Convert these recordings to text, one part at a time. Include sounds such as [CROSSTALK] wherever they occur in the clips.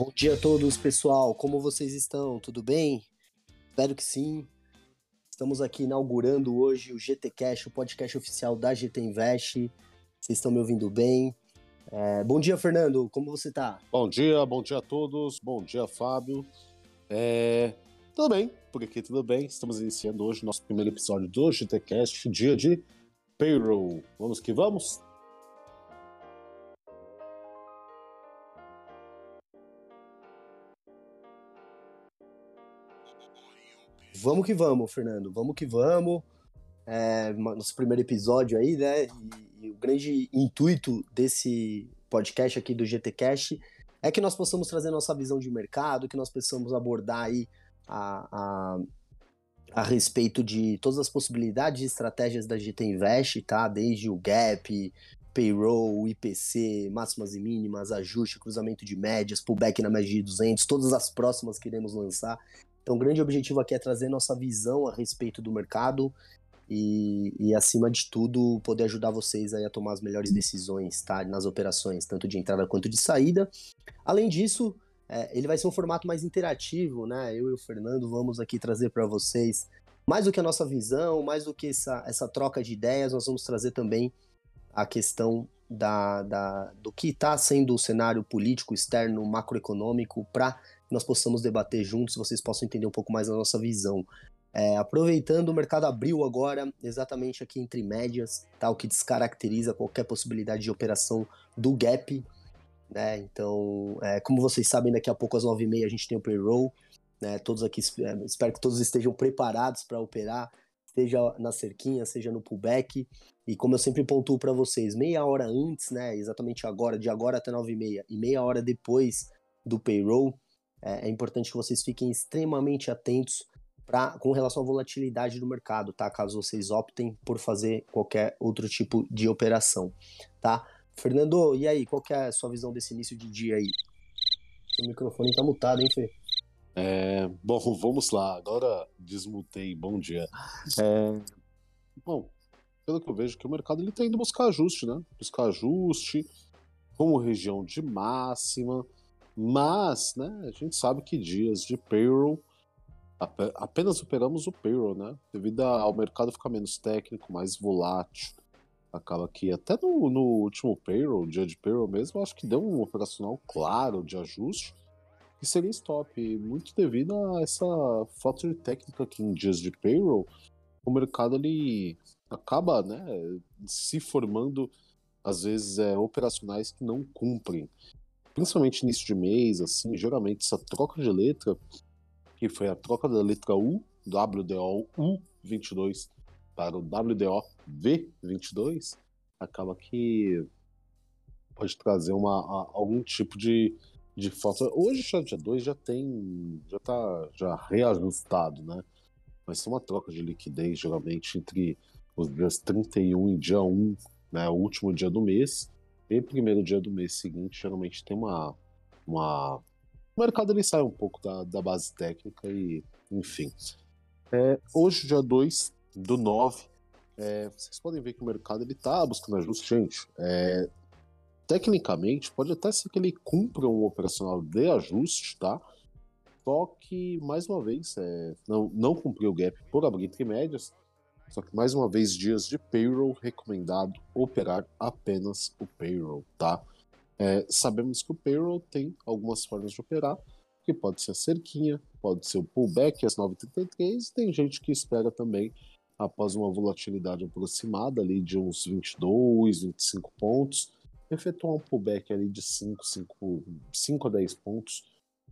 Bom dia a todos, pessoal. Como vocês estão? Tudo bem? Espero que sim. Estamos aqui inaugurando hoje o GT Cash, o podcast oficial da GT Invest. Vocês estão me ouvindo bem? É, bom dia, Fernando. Como você tá? Bom dia, bom dia a todos. Bom dia, Fábio. É, tudo bem, por aqui tudo bem. Estamos iniciando hoje nosso primeiro episódio do GTCast, dia de payroll. Vamos que vamos? Vamos que vamos, Fernando. Vamos que vamos. É, nosso primeiro episódio aí, né? E, e, o grande intuito desse podcast aqui do GTCast é que nós possamos trazer nossa visão de mercado, que nós possamos abordar aí a, a, a respeito de todas as possibilidades e estratégias da GT Invest, tá? Desde o gap, payroll, IPC, máximas e mínimas, ajuste, cruzamento de médias, pullback na média de 200, todas as próximas que iremos lançar. Então, o grande objetivo aqui é trazer nossa visão a respeito do mercado e, e, acima de tudo, poder ajudar vocês aí a tomar as melhores decisões, tá? Nas operações, tanto de entrada quanto de saída. Além disso, é, ele vai ser um formato mais interativo, né? Eu e o Fernando vamos aqui trazer para vocês mais do que a nossa visão, mais do que essa, essa troca de ideias, nós vamos trazer também a questão da, da do que está sendo o cenário político, externo, macroeconômico, para nós possamos debater juntos, vocês possam entender um pouco mais a nossa visão. É, aproveitando, o mercado abriu agora exatamente aqui entre médias, tá? o que descaracteriza qualquer possibilidade de operação do gap. Né? Então, é, como vocês sabem, daqui a pouco às 9h30 a gente tem o payroll. Né? Todos aqui, é, espero que todos estejam preparados para operar, seja na cerquinha, seja no pullback. E como eu sempre pontuo para vocês, meia hora antes, né? exatamente agora, de agora até 9h30, e meia hora depois do payroll, é, é importante que vocês fiquem extremamente atentos pra, com relação à volatilidade do mercado, tá? Caso vocês optem por fazer qualquer outro tipo de operação, tá? Fernando, e aí, qual que é a sua visão desse início de dia aí? O microfone tá mutado, hein, Fê? É, bom, [LAUGHS] vamos lá. Agora desmutei. Bom dia. É, bom, pelo que eu vejo que o mercado ele tá indo buscar ajuste, né? Buscar ajuste como região de máxima, mas, né, a gente sabe que dias de payroll apenas operamos o payroll, né? Devido ao mercado ficar menos técnico, mais volátil. Acaba que até no, no último payroll, dia de payroll mesmo, acho que deu um operacional claro de ajuste que seria stop, muito devido a essa falta de técnica que em dias de payroll o mercado ele acaba, né, se formando às vezes é, operacionais que não cumprem, principalmente início de mês, assim, geralmente essa troca de letra que foi a troca da letra U, WDO U22 para o WDO V22, acaba que pode trazer uma, algum tipo de, de falta. Hoje, já dia 2 já tem, já tá já reajustado, né? Mas tem uma troca de liquidez geralmente entre os dias 31 e dia 1, né? O último dia do mês. E primeiro dia do mês seguinte, geralmente tem uma, uma o mercado ele sai um pouco da, da base técnica e, enfim. É, hoje, dia 2 do 9, é, vocês podem ver que o mercado ele tá buscando ajuste. Gente, é, tecnicamente, pode até ser que ele cumpra um operacional de ajuste, tá? Só que, mais uma vez, é, não, não cumpriu o gap por abrir entre médias. Só que, mais uma vez, dias de payroll, recomendado operar apenas o payroll, tá? É, sabemos que o payroll tem algumas formas de operar, que pode ser a cerquinha, pode ser o pullback às 9h33, tem gente que espera também, após uma volatilidade aproximada ali de uns 22, 25 pontos, efetuar um pullback ali de 5, 5, 5 a 10 pontos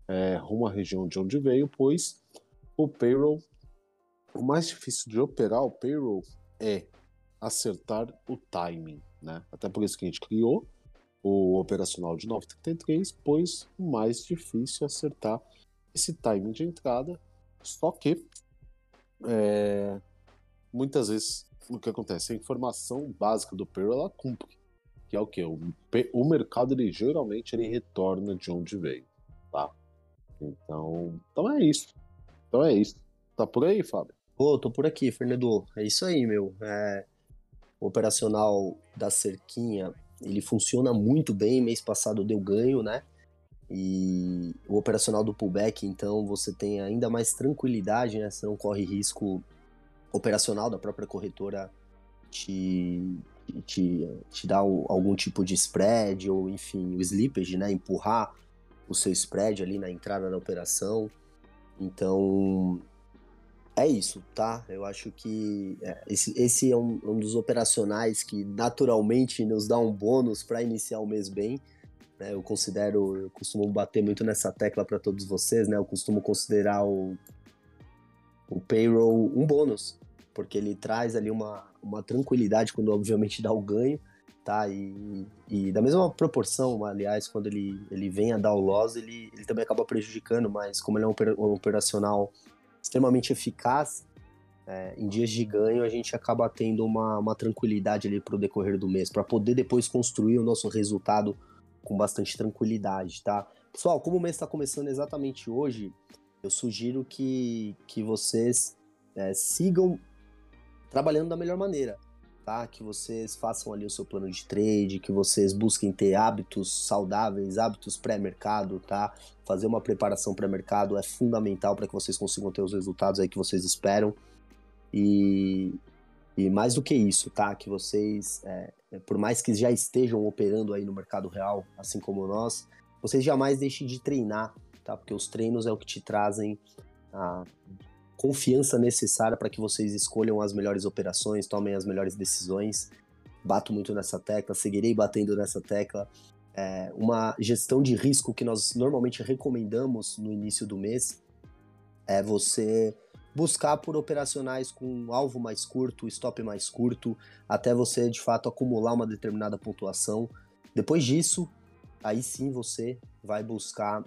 é, rumo à região de onde veio, pois o payroll, o mais difícil de operar o payroll é acertar o timing, né? Até por isso que a gente criou o operacional de 933, pois o mais difícil é acertar esse timing de entrada. Só que é, muitas vezes o que acontece? A informação básica do payroll ela cumpre. Que é o que? O, o mercado ele geralmente ele retorna de onde veio. Tá? Então, então é isso. Então é isso. Tá por aí, Fábio? Pô, tô por aqui, Fernando. É isso aí, meu. É, o operacional da cerquinha ele funciona muito bem. Mês passado deu ganho, né? E o operacional do pullback, então, você tem ainda mais tranquilidade, né? Você não corre risco operacional da própria corretora te, te, te dar algum tipo de spread ou, enfim, o slippage, né? Empurrar o seu spread ali na entrada da operação. Então, é isso, tá? Eu acho que é, esse, esse é um, um, dos operacionais que naturalmente nos dá um bônus para iniciar o mês bem. Né? Eu considero, eu costumo bater muito nessa tecla para todos vocês, né? Eu costumo considerar o, o payroll um bônus, porque ele traz ali uma, uma tranquilidade quando obviamente dá o ganho, tá? E, e da mesma proporção, aliás, quando ele, ele vem a dar o loss, ele, ele também acaba prejudicando, mas como ele é um, um operacional extremamente eficaz, é, em dias de ganho a gente acaba tendo uma, uma tranquilidade ali para o decorrer do mês, para poder depois construir o nosso resultado com bastante tranquilidade, tá? Pessoal, como o mês está começando exatamente hoje, eu sugiro que, que vocês é, sigam trabalhando da melhor maneira, tá? Que vocês façam ali o seu plano de trade, que vocês busquem ter hábitos saudáveis, hábitos pré-mercado, tá? Fazer uma preparação pré-mercado é fundamental para que vocês consigam ter os resultados aí que vocês esperam. E, e mais do que isso, tá? Que vocês, é, por mais que já estejam operando aí no mercado real, assim como nós, vocês jamais deixem de treinar, tá? Porque os treinos é o que te trazem a confiança necessária para que vocês escolham as melhores operações, tomem as melhores decisões. Bato muito nessa tecla, seguirei batendo nessa tecla é, uma gestão de risco que nós normalmente recomendamos no início do mês é você buscar por operacionais com alvo mais curto, stop mais curto, até você de fato acumular uma determinada pontuação. Depois disso, aí sim você vai buscar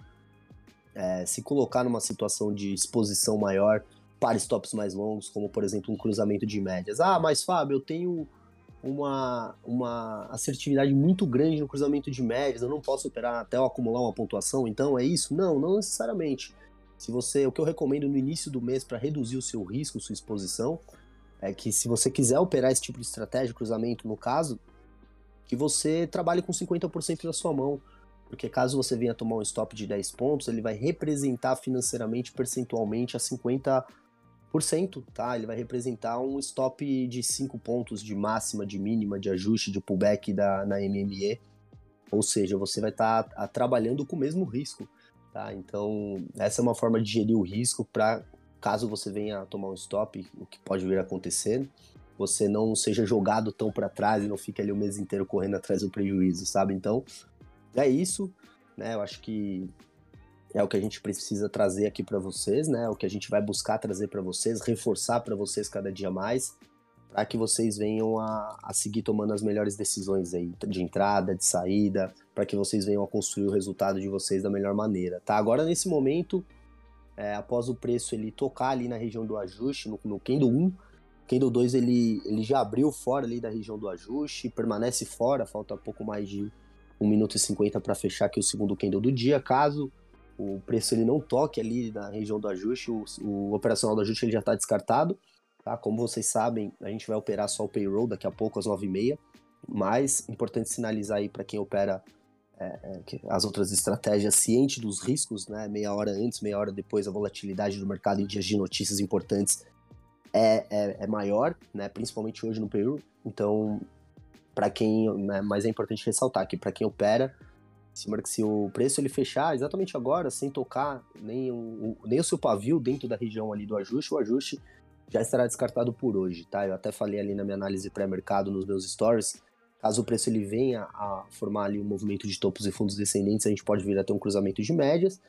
é, se colocar numa situação de exposição maior para stops mais longos, como por exemplo um cruzamento de médias. Ah, mas Fábio, eu tenho uma, uma assertividade muito grande no cruzamento de médias, eu não posso operar até eu acumular uma pontuação, então é isso? Não, não necessariamente. Se você, o que eu recomendo no início do mês para reduzir o seu risco, sua exposição, é que se você quiser operar esse tipo de estratégia, cruzamento no caso, que você trabalhe com 50% da sua mão. Porque caso você venha tomar um stop de 10 pontos, ele vai representar financeiramente, percentualmente, a 50% tá? Ele vai representar um stop de 5 pontos de máxima, de mínima, de ajuste, de pullback da, na MME. Ou seja, você vai estar tá, trabalhando com o mesmo risco, tá? Então, essa é uma forma de gerir o risco para caso você venha tomar um stop, o que pode vir a acontecer, você não seja jogado tão para trás e não fique ali o mês inteiro correndo atrás do prejuízo, sabe? Então, é isso, né? Eu acho que é o que a gente precisa trazer aqui para vocês, né? O que a gente vai buscar trazer para vocês, reforçar para vocês cada dia mais, para que vocês venham a, a, seguir tomando as melhores decisões aí de entrada, de saída, para que vocês venham a construir o resultado de vocês da melhor maneira, tá? Agora nesse momento, é, após o preço ele tocar ali na região do ajuste, no, no Kendo 1, Kendo 2 ele, ele já abriu fora ali da região do ajuste, permanece fora, falta pouco mais de 1 minuto e 50 para fechar aqui o segundo candle do dia, caso o preço ele não toque ali na região do ajuste, o, o operacional do ajuste ele já está descartado. Tá? Como vocês sabem, a gente vai operar só o payroll daqui a pouco, às 9h30. Mas importante sinalizar aí para quem opera é, é, as outras estratégias ciente dos riscos, né? Meia hora antes, meia hora depois, a volatilidade do mercado em dias de notícias importantes é, é, é maior, né? Principalmente hoje no payroll. Então, para quem, né? mas é importante ressaltar que para quem opera se o preço ele fechar exatamente agora, sem tocar nem o, nem o seu pavio dentro da região ali do ajuste, o ajuste já estará descartado por hoje, tá? Eu até falei ali na minha análise pré-mercado nos meus stories, caso o preço ele venha a formar ali um movimento de topos e fundos descendentes, a gente pode vir a ter um cruzamento de médias,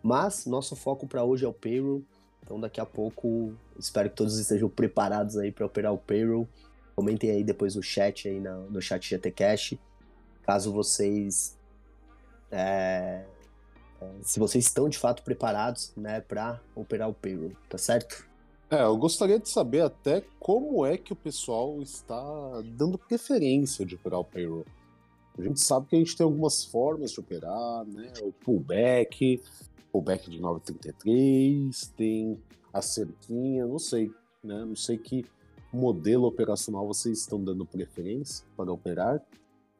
mas nosso foco para hoje é o payroll, então daqui a pouco espero que todos estejam preparados aí para operar o payroll. Comentem aí depois no chat aí no, no chat GT Cash, caso vocês é, é, se vocês estão de fato preparados né, para operar o payroll, tá certo? É, eu gostaria de saber até como é que o pessoal está dando preferência de operar o payroll. A gente sabe que a gente tem algumas formas de operar, né? O pullback, pullback de 933, tem a cerquinha, não sei, né? Não sei que modelo operacional vocês estão dando preferência para operar.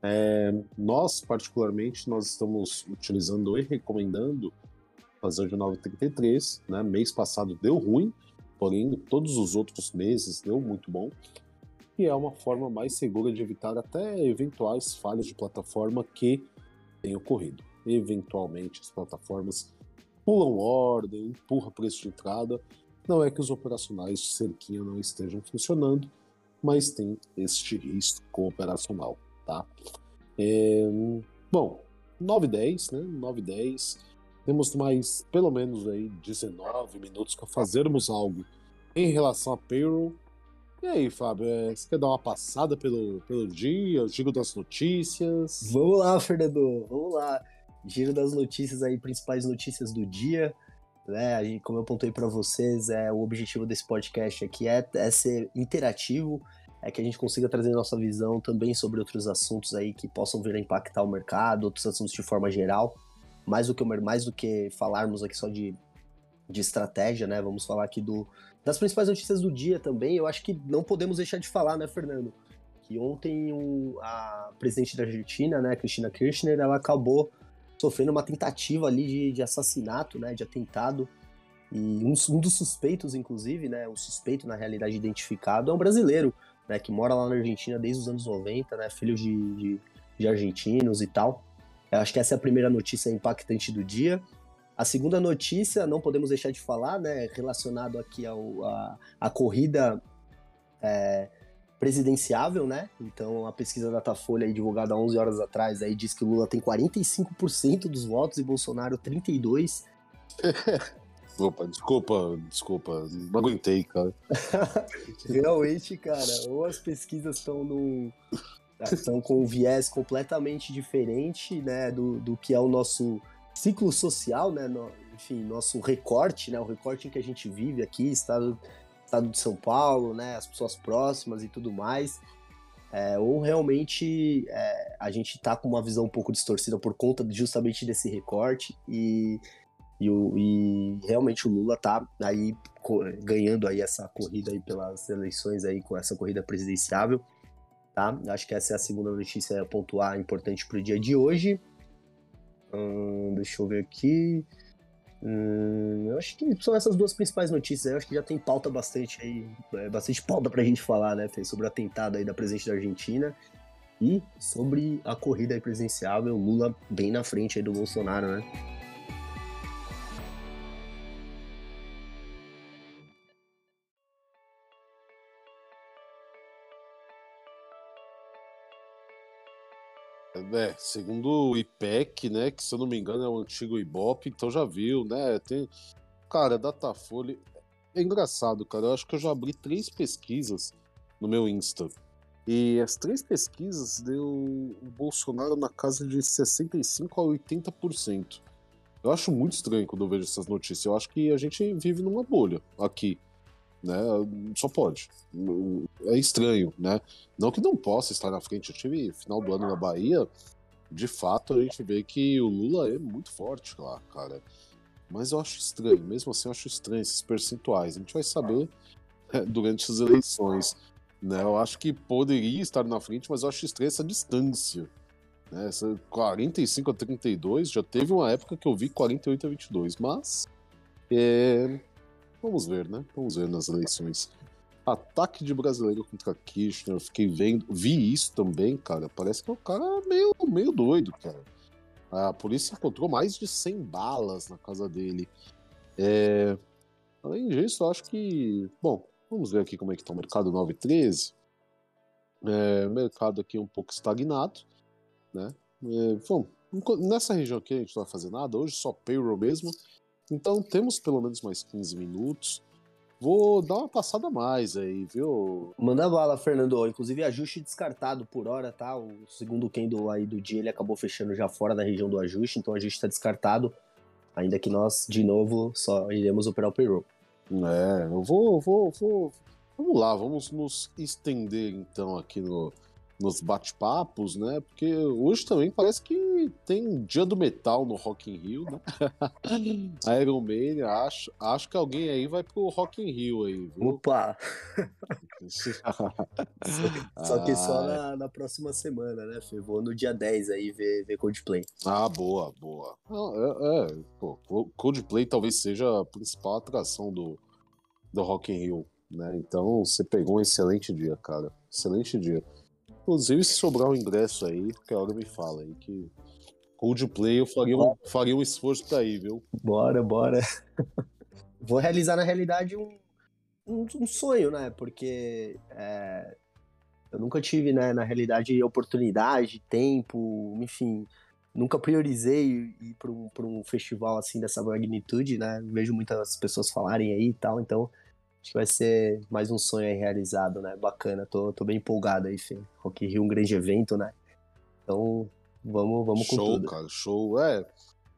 É, nós, particularmente, nós estamos utilizando e recomendando fazer de 933, né? Mês passado deu ruim, porém todos os outros meses deu muito bom. E é uma forma mais segura de evitar até eventuais falhas de plataforma que tenham ocorrido. Eventualmente as plataformas pulam ordem, empurra preço de entrada. Não é que os operacionais de cerquinha não estejam funcionando, mas tem este risco operacional, tá? É, bom, 9 10, né? 9 10. Temos mais, pelo menos aí, 19 minutos para fazermos algo em relação a payroll. E aí, Fábio, é, você quer dar uma passada pelo, pelo dia, o giro das notícias? Vamos lá, Fernando, vamos lá. Giro das notícias aí, principais notícias do dia. Né? Gente, como eu apontei para vocês, é o objetivo desse podcast aqui é, é ser interativo, é que a gente consiga trazer nossa visão também sobre outros assuntos aí que possam vir a impactar o mercado, outros assuntos de forma geral. Mais do que, mais do que falarmos aqui só de, de estratégia, né? Vamos falar aqui do, das principais notícias do dia também. Eu acho que não podemos deixar de falar, né, Fernando? Que ontem um, a presidente da Argentina, né, Cristina Kirchner, ela acabou sofrendo uma tentativa ali de, de assassinato, né, de atentado. E um, um, dos suspeitos, inclusive, né, o suspeito na realidade identificado é um brasileiro, né, que mora lá na Argentina desde os anos 90, né, filho de, de, de argentinos e tal. Eu acho que essa é a primeira notícia impactante do dia. A segunda notícia, não podemos deixar de falar, né, relacionado aqui ao, a, a corrida é, presidenciável, né? Então a pesquisa Datafolha aí, divulgada 11 horas atrás aí diz que Lula tem 45% dos votos e Bolsonaro 32. [LAUGHS] Opa, desculpa, desculpa, não aguentei, cara. [LAUGHS] Realmente, cara, ou as pesquisas estão estão com um viés completamente diferente, né, do, do que é o nosso ciclo social, né, no, enfim, nosso recorte, né, o recorte em que a gente vive aqui, estado estado de São Paulo, né, as pessoas próximas e tudo mais, é, ou realmente é, a gente está com uma visão um pouco distorcida por conta justamente desse recorte e, e, e realmente o Lula está aí ganhando aí essa corrida aí pelas eleições aí com essa corrida presidenciável, tá? Acho que essa é a segunda notícia a pontuar importante para o dia de hoje. Hum, deixa eu ver aqui. Hum, eu acho que são essas duas principais notícias. Eu acho que já tem pauta bastante aí, é, bastante pauta pra gente falar, né, sobre o atentado aí da presidente da Argentina e sobre a corrida presidenciável, Lula bem na frente aí do Bolsonaro, né? É, segundo o IPEC, né, que se eu não me engano é o antigo Ibope, então já viu, né, tem... Cara, Datafolha... É engraçado, cara, eu acho que eu já abri três pesquisas no meu Insta. E as três pesquisas deu o Bolsonaro na casa de 65% a 80%. Eu acho muito estranho quando eu vejo essas notícias. Eu acho que a gente vive numa bolha aqui né? Só pode. É estranho, né? Não que não possa estar na frente. Eu tive final do ano na Bahia. De fato, a gente vê que o Lula é muito forte lá, cara. Mas eu acho estranho, mesmo assim, eu acho estranho esses percentuais. A gente vai saber né, durante as eleições. Né? Eu acho que poderia estar na frente, mas eu acho estranho essa distância. Né? Essa 45 a 32, já teve uma época que eu vi 48 a 22, mas é, Vamos ver, né? Vamos ver nas eleições. Ataque de brasileiro contra Kirchner, eu fiquei vendo, vi isso também, cara. Parece que é um cara meio, meio doido, cara. A polícia encontrou mais de 100 balas na casa dele. É... Além disso, acho que. Bom, vamos ver aqui como é que tá o mercado 913. É, mercado aqui um pouco estagnado, né? É, bom, nessa região aqui a gente não vai fazer nada, hoje só payroll mesmo. Então temos pelo menos mais 15 minutos. Vou dar uma passada mais aí, viu? Manda bala, Fernando. Inclusive, ajuste descartado por hora, tá? O segundo candle aí do dia, ele acabou fechando já fora da região do ajuste, então o ajuste está descartado. Ainda que nós, de novo, só iremos operar o payroll. É, eu vou, vou, vou. Vamos lá, vamos nos estender então aqui no, nos bate-papos, né? Porque hoje também parece que tem dia do metal no Rock in Rio, né? [LAUGHS] Iron Man, acho, acho que alguém aí vai pro Rock in Rio aí, viu? Opa! [LAUGHS] só, que só ah, na, na, próxima semana, né, Fê? Vou no dia 10 aí ver, ver Coldplay. Ah, boa, boa. É, é, pô, Coldplay talvez seja a principal atração do, do Rock in Rio, né? Então você pegou um excelente dia, cara. Excelente dia. Inclusive, se sobrar um ingresso aí, que a hora me fala aí que Coldplay eu faria um, faria um esforço pra ir, viu? Bora, bora. [LAUGHS] Vou realizar na realidade um, um, um sonho, né? Porque é, eu nunca tive, né, na realidade, oportunidade, tempo, enfim, nunca priorizei ir para um, um festival assim dessa magnitude, né? Vejo muitas pessoas falarem aí e tal, então Acho que vai ser mais um sonho aí realizado, né? Bacana, tô, tô bem empolgado aí, Fê. Rock Rio, um grande evento, né? Então, vamos, vamos com show, tudo. Show, cara, show. É,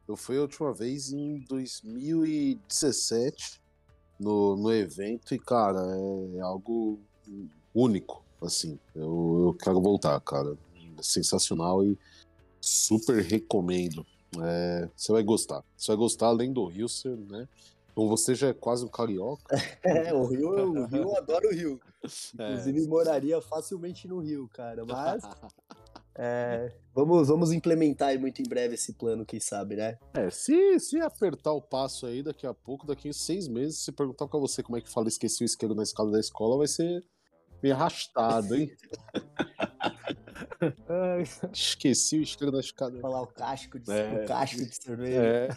eu fui a última vez em 2017 no, no evento e, cara, é algo único, assim. Eu, eu quero voltar, cara. É sensacional e super recomendo. É, você vai gostar. Você vai gostar, além do Rio, né? Então você já é quase um carioca. [LAUGHS] é, o Rio, o Rio, eu adoro o Rio. [LAUGHS] É. Inclusive, é. moraria facilmente no Rio, cara. Mas. É, vamos, vamos implementar muito em breve esse plano, quem sabe, né? É, se, se apertar o passo aí daqui a pouco, daqui a seis meses, se perguntar pra você como é que fala esqueci o isqueiro na escala da escola, vai ser meio arrastado, hein? [LAUGHS] esqueci o isqueiro na escada. Falar o casco de, é. o casco de cerveja. É.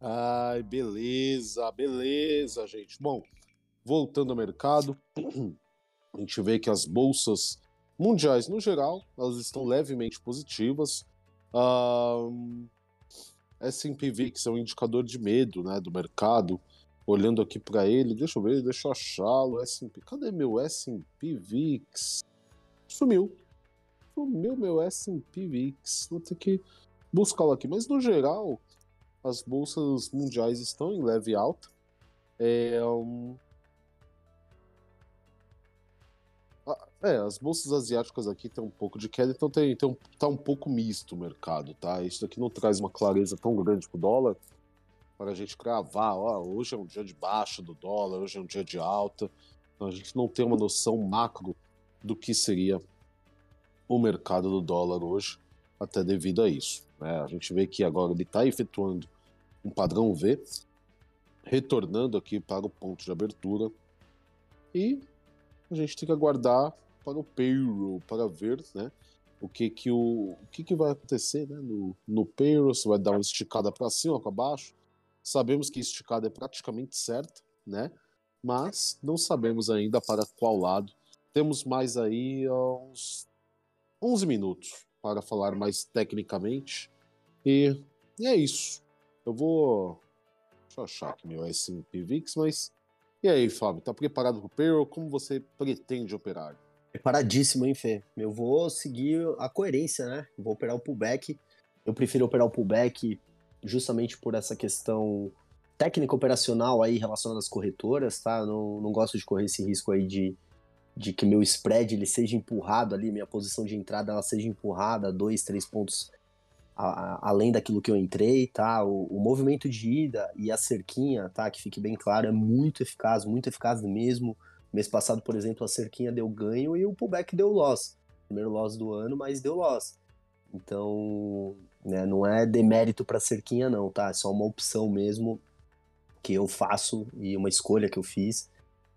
Ai, beleza, beleza, gente. Bom, voltando ao mercado, [CLEARS THROAT] a gente vê que as bolsas mundiais, no geral, elas estão levemente positivas. Um, S&P VIX é um indicador de medo, né, do mercado. Olhando aqui para ele, deixa eu ver, deixa eu achá-lo. S&P, cadê meu S&P VIX? Sumiu. Sumiu meu S&P VIX. Vou ter que buscá-lo aqui. Mas no geral, as bolsas mundiais estão em leve alta. É, um... é, as bolsas asiáticas aqui tem um pouco de queda, então tem, tem um, tá um pouco misto o mercado, tá? Isso aqui não traz uma clareza tão grande pro dólar para a gente cravar, ó, hoje é um dia de baixa do dólar, hoje é um dia de alta. Então a gente não tem uma noção macro do que seria o mercado do dólar hoje, até devido a isso. Né? A gente vê que agora ele está efetuando um padrão V, retornando aqui para o ponto de abertura. E a gente tem que aguardar para o payroll, para ver né, o que que, o, o que, que vai acontecer né, no, no payroll, se vai dar uma esticada para cima ou para baixo. Sabemos que esticada é praticamente certa, né? mas não sabemos ainda para qual lado. Temos mais aí uns 11 minutos para falar mais tecnicamente. E, e é isso. Eu vou. Deixa eu achar aqui meu S&P VIX, mas. E aí, Fábio, tá preparado pro payroll? Como você pretende operar? Preparadíssimo, hein, Fê? Eu vou seguir a coerência, né? Vou operar o pullback. Eu prefiro operar o pullback justamente por essa questão técnica operacional aí relacionada às corretoras, tá? Não, não gosto de correr esse risco aí de, de que meu spread ele seja empurrado ali, minha posição de entrada ela seja empurrada dois, três pontos a, além daquilo que eu entrei, tá? O, o, movimento de ida e a cerquinha, tá? Que fique bem claro, é muito eficaz, muito eficaz mesmo. Mês passado, por exemplo, a cerquinha deu ganho e o pullback deu loss. Primeiro loss do ano, mas deu loss. Então, né, não é demérito para cerquinha não, tá? É só uma opção mesmo que eu faço e uma escolha que eu fiz.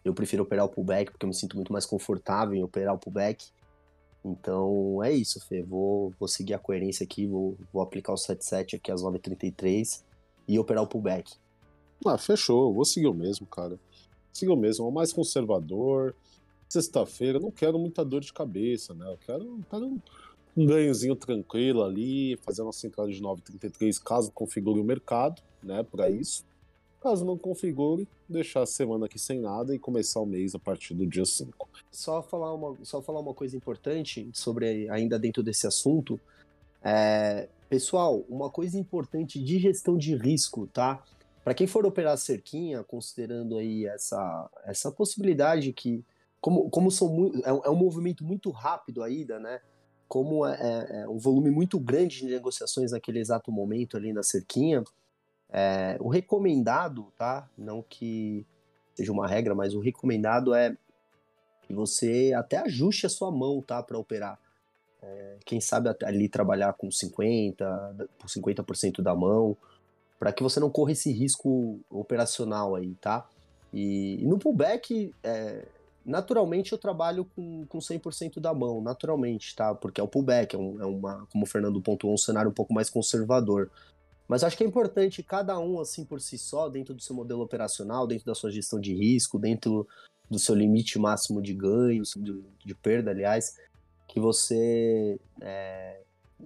Eu prefiro operar o pullback porque eu me sinto muito mais confortável em operar o pullback então é isso, Fê. Vou, vou seguir a coerência aqui, vou, vou aplicar o 77 aqui às 9h33 e operar o pullback. Ah, fechou. Vou seguir o mesmo, cara. Seguir o mesmo. O mais conservador. Sexta-feira, não quero muita dor de cabeça, né? Eu quero, quero um, um ganhozinho tranquilo ali, fazer uma central de 9,33 caso configure o mercado, né, para isso. Caso não configure, deixar a semana aqui sem nada e começar o mês a partir do dia 5. Só falar uma, só falar uma coisa importante sobre ainda dentro desse assunto. É, pessoal, uma coisa importante de gestão de risco, tá? Para quem for operar cerquinha, considerando aí essa, essa possibilidade que como, como são é, é, um movimento muito rápido ainda, né? Como é, é, é, um volume muito grande de negociações naquele exato momento ali na cerquinha, é, o recomendado, tá? Não que seja uma regra, mas o recomendado é que você até ajuste a sua mão, tá? Para operar. É, quem sabe ali trabalhar com 50%, por 50% da mão, para que você não corra esse risco operacional aí, tá? E, e no pullback, é, naturalmente eu trabalho com, com 100% da mão, naturalmente, tá? Porque é o pullback, é, um, é uma, como o Fernando pontuou, um cenário um pouco mais conservador. Mas acho que é importante cada um, assim, por si só, dentro do seu modelo operacional, dentro da sua gestão de risco, dentro do seu limite máximo de ganhos, de, de perda, aliás, que você é,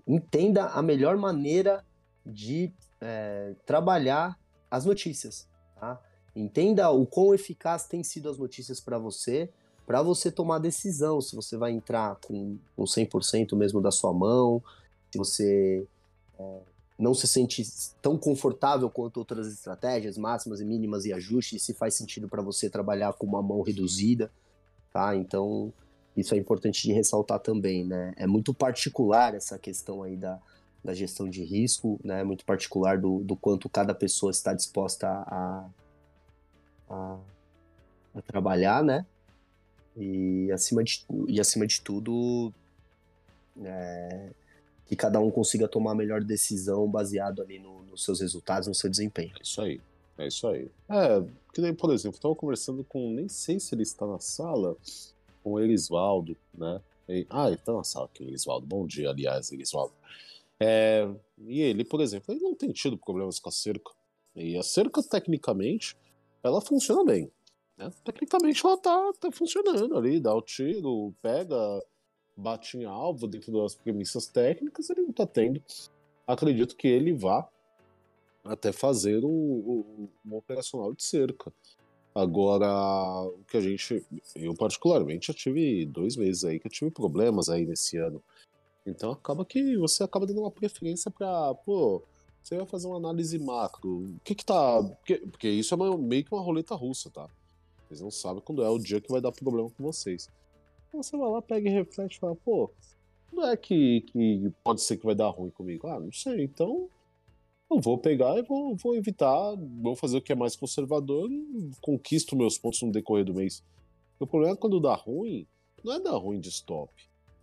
entenda a melhor maneira de é, trabalhar as notícias, tá? Entenda o quão eficaz tem sido as notícias para você, para você tomar decisão se você vai entrar com, com 100% mesmo da sua mão, se você é, não se sente tão confortável quanto outras estratégias, máximas e mínimas e ajustes, se faz sentido para você trabalhar com uma mão reduzida, tá? Então, isso é importante de ressaltar também, né? É muito particular essa questão aí da, da gestão de risco, né? Muito particular do, do quanto cada pessoa está disposta a, a, a trabalhar, né? E acima de, e acima de tudo, é, que cada um consiga tomar a melhor decisão baseado ali no, nos seus resultados, no seu desempenho. É isso aí. É isso aí. É, que nem, por exemplo, eu conversando com, nem sei se ele está na sala, com o Elisvaldo, né? E, ah, ele está na sala aqui, Elisvaldo. Bom dia, aliás, Elisvaldo. É, e ele, por exemplo, ele não tem tido problemas com a cerca. E a cerca, tecnicamente, ela funciona bem. Né? Tecnicamente, ela tá, tá funcionando ali, dá o tiro, pega, bate em alvo dentro das premissas técnicas, ele não tá tendo. Acredito que ele vá até fazer um operacional de cerca. Agora, o que a gente. Eu, particularmente, já tive dois meses aí que eu tive problemas aí nesse ano. Então acaba que você acaba dando uma preferência para, pô, você vai fazer uma análise macro. O que que tá. Porque, porque isso é uma, meio que uma roleta russa, tá? Vocês não sabem quando é o dia que vai dar problema com vocês. Você vai lá, pega e reflete e fala, pô, não é que, que pode ser que vai dar ruim comigo? Ah, não sei, então eu vou pegar e vou, vou evitar, vou fazer o que é mais conservador e conquisto meus pontos no decorrer do mês. O problema é quando dá ruim, não é dar ruim de stop.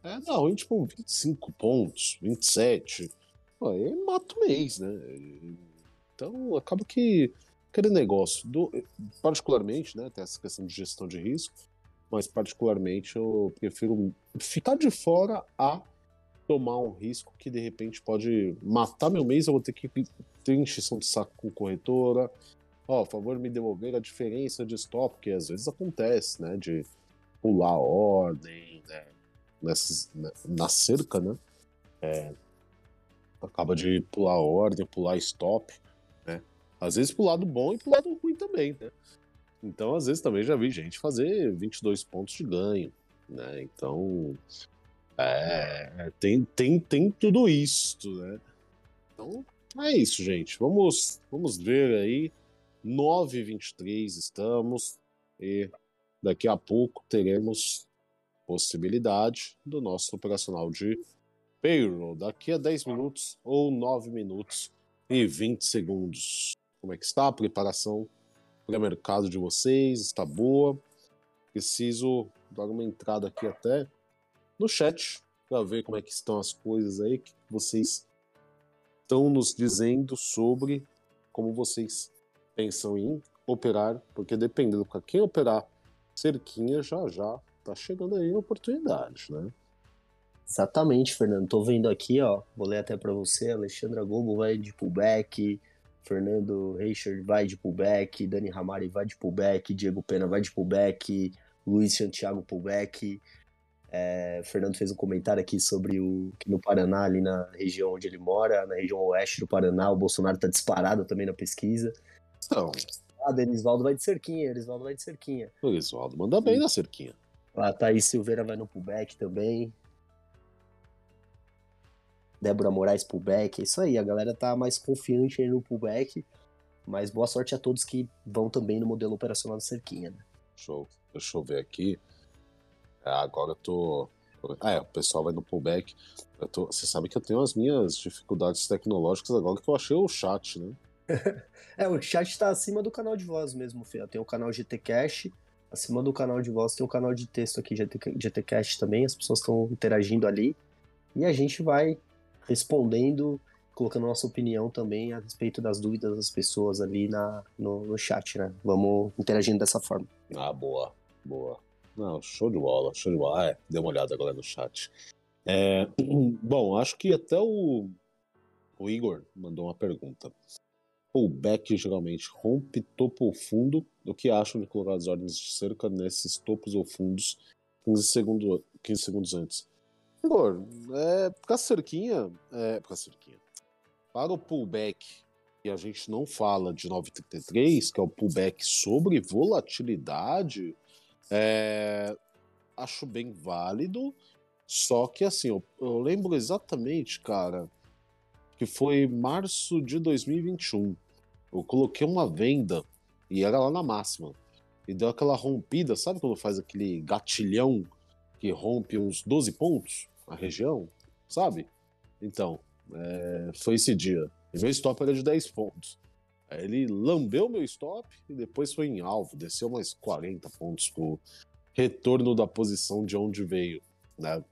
É, não, ruim tipo 25 pontos, 27. Pô, aí mata o mês, né? Então acaba que aquele negócio, do, particularmente, né? Tem essa questão de gestão de risco, mas particularmente eu prefiro ficar de fora a tomar um risco que de repente pode matar meu mês, eu vou ter que ter encheção de saco com corretora. Ó, oh, favor, me devolver a diferença de stop, que às vezes acontece, né? De pular ordem, né? nessas, né, na cerca, né? É, acaba de pular ordem, pular stop, né? Às vezes pro lado bom e pro lado ruim também, né? Então, às vezes também já vi gente fazer 22 pontos de ganho, né? Então, é, tem, tem, tem tudo isso, né? Então, é isso, gente. Vamos, vamos ver aí. 9h23 estamos e daqui a pouco teremos possibilidade do nosso operacional de payroll daqui a 10 minutos ou 9 minutos e 20 segundos. Como é que está a preparação para o mercado de vocês? Está boa? Preciso dar uma entrada aqui até no chat para ver como é que estão as coisas aí que vocês estão nos dizendo sobre como vocês pensam em operar, porque dependendo para quem operar cerquinha já já tá chegando aí a oportunidade, né? Exatamente, Fernando. Tô vendo aqui, ó. Vou ler até para você. Alexandra Gobo vai de pullback. Fernando Reichard vai de pullback. Dani Ramari vai de pullback. Diego Pena vai de pullback. Luiz Santiago pullback. É, Fernando fez um comentário aqui sobre o que no Paraná, ali na região onde ele mora, na região oeste do Paraná, o Bolsonaro tá disparado também na pesquisa. Então. Ah, Denisvaldo vai de cerquinha, Denisvaldo vai de cerquinha. O Denisvaldo manda bem na cerquinha. A Thaís Silveira vai no pullback também. Débora Moraes pullback. É isso aí, a galera tá mais confiante no pullback. Mas boa sorte a todos que vão também no modelo operacional da cerquinha. Né? Show. Deixa eu ver aqui. É, agora eu tô. Ah, é, o pessoal vai no pullback. Eu tô... Você sabe que eu tenho as minhas dificuldades tecnológicas agora que eu achei o chat, né? [LAUGHS] é, o chat tá acima do canal de voz mesmo, Fê. Tem o canal GT Cash, acima do canal de voz tem o canal de texto aqui, GT, GT Cash também. As pessoas estão interagindo ali. E a gente vai respondendo, colocando nossa opinião também a respeito das dúvidas das pessoas ali na, no, no chat, né? Vamos interagindo dessa forma. Ah, boa, boa. Não, show de bola, show de bola. Ah, é, dê uma olhada agora no chat. É, [CLEARS THROAT] bom, acho que até o, o Igor mandou uma pergunta. O back geralmente rompe topo ou fundo. O que acham de colocar as ordens de cerca nesses topos ou fundos 15, segundo, 15 segundos antes? Igor, é, para a cerquinha, é, para a cerquinha, para o pullback, e a gente não fala de 933, que é o pullback sobre volatilidade, é, acho bem válido. Só que assim, eu, eu, lembro exatamente, cara, que foi março de 2021. Eu coloquei uma venda e era lá na máxima. E deu aquela rompida, sabe quando faz aquele gatilhão que rompe uns 12 pontos a região? Sabe? Então, é, foi esse dia. E meu stop era de 10 pontos. Aí ele lambeu meu stop e depois foi em alvo, desceu mais 40 pontos pro retorno da posição de onde veio, né?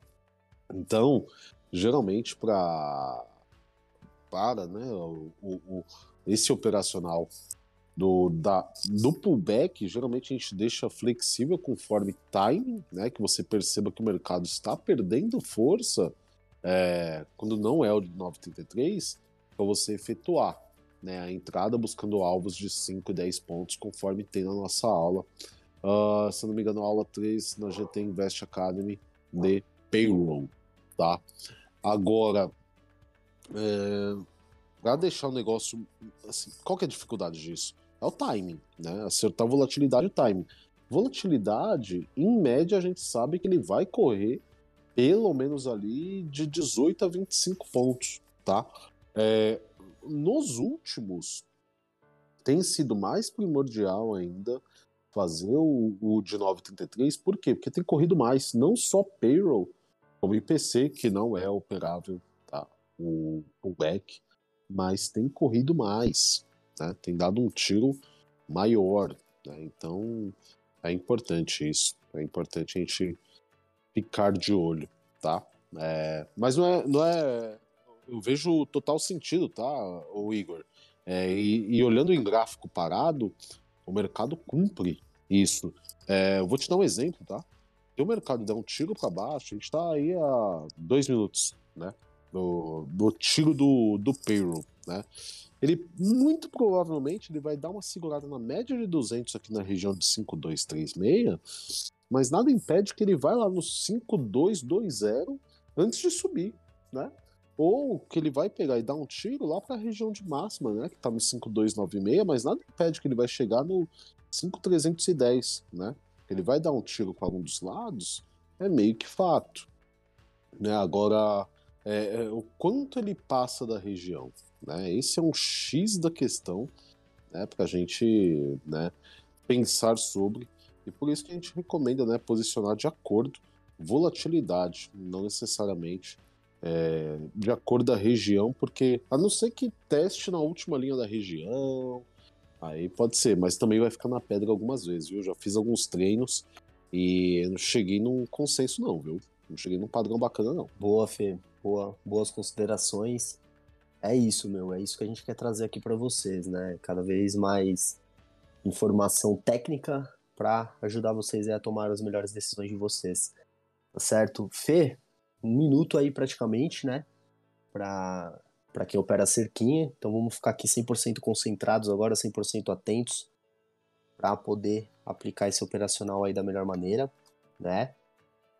Então, geralmente para para, né, o, o, esse operacional do, da, do pullback, geralmente a gente deixa flexível conforme time, né, que você perceba que o mercado está perdendo força é, quando não é o de 933, para você efetuar né, a entrada buscando alvos de 5 e 10 pontos, conforme tem na nossa aula. Uh, se não me engano, aula 3 na GT Invest Academy de Payroll. Tá? Agora, é, para deixar o negócio. Assim, qual que é a dificuldade disso? É o timing, né? Acertar volatilidade e timing. Volatilidade, em média, a gente sabe que ele vai correr pelo menos ali de 18 a 25 pontos, tá? É, nos últimos, tem sido mais primordial ainda fazer o, o de 933, por quê? Porque tem corrido mais, não só payroll, como IPC, que não é operável, tá? O, o back, mas tem corrido mais, né? Tem dado um tiro maior, né? Então é importante isso, é importante a gente ficar de olho, tá? É, mas não é, não é eu vejo total sentido, tá, o Igor? É, e, e, olhando em gráfico parado, o mercado cumpre isso. É, eu vou te dar um exemplo, tá? Se o mercado der um tiro para baixo, a gente está aí a dois minutos, né? Do, do tiro do, do payroll, né? Ele muito provavelmente ele vai dar uma segurada na média de 200 aqui na região de 5236, mas nada impede que ele vá lá no 5220 antes de subir, né? Ou que ele vai pegar e dar um tiro lá para a região de máxima, né? Que tá no 5296, mas nada impede que ele vai chegar no 5310, né? Ele vai dar um tiro para um dos lados, é meio que fato. Né? Agora, é, é, o quanto ele passa da região, né? Esse é um X da questão, né? Para a gente né, pensar sobre. E por isso que a gente recomenda né, posicionar de acordo volatilidade, não necessariamente é, de acordo da região, porque a não ser que teste na última linha da região, aí pode ser, mas também vai ficar na pedra algumas vezes, viu? Já fiz alguns treinos e não cheguei num consenso, não, viu? Não cheguei num padrão bacana, não. Boa, Fê. Boa, boas considerações. É isso, meu. É isso que a gente quer trazer aqui para vocês, né? Cada vez mais informação técnica para ajudar vocês a tomar as melhores decisões de vocês. Tá certo? Fê, um minuto aí praticamente, né? Para para quem opera a cerquinha. Então vamos ficar aqui 100% concentrados agora, 100% atentos para poder aplicar esse operacional aí da melhor maneira, né?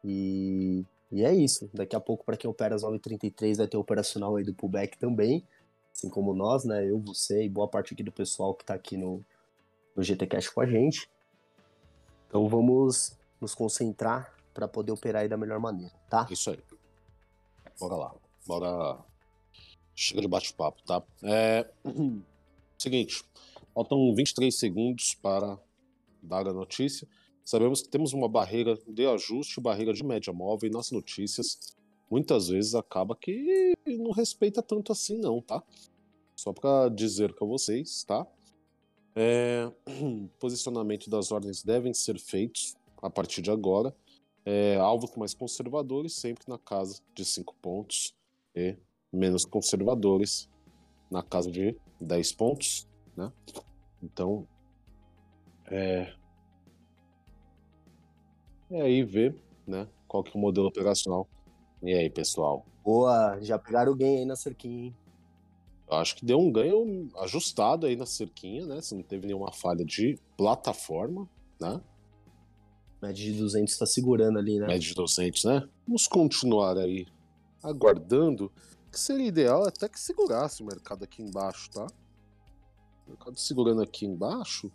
E, e é isso. Daqui a pouco para quem opera as 933 vai ter o operacional aí do pullback também, assim como nós, né? Eu, você e boa parte aqui do pessoal que está aqui no no GT Cash com a gente. Então vamos nos concentrar para poder operar aí da melhor maneira, tá? Isso aí. Bora lá. Bora. Chega de bate-papo, tá? É... [CLEARS THROAT] Seguinte, faltam 23 segundos para dar a notícia. Sabemos que temos uma barreira de ajuste, barreira de média móvel, e nas notícias muitas vezes acaba que não respeita tanto assim, não, tá? Só para dizer para vocês, tá? É, [CLEARS THROAT] posicionamento das ordens devem ser feitos a partir de agora. É, alvos mais conservadores, sempre na casa de 5 pontos, e menos conservadores na casa de 10 pontos, né? Então, é, é aí ver, né, qual que é o modelo operacional. E aí, pessoal? Boa, já pegaram o ganho aí na cerquinha, hein? Eu acho que deu um ganho ajustado aí na cerquinha, né? Se não teve nenhuma falha de plataforma, né? Média de 200 está segurando ali, né? Média de 200, né? Vamos continuar aí aguardando. Que seria ideal até que segurasse o mercado aqui embaixo, tá? O mercado segurando aqui embaixo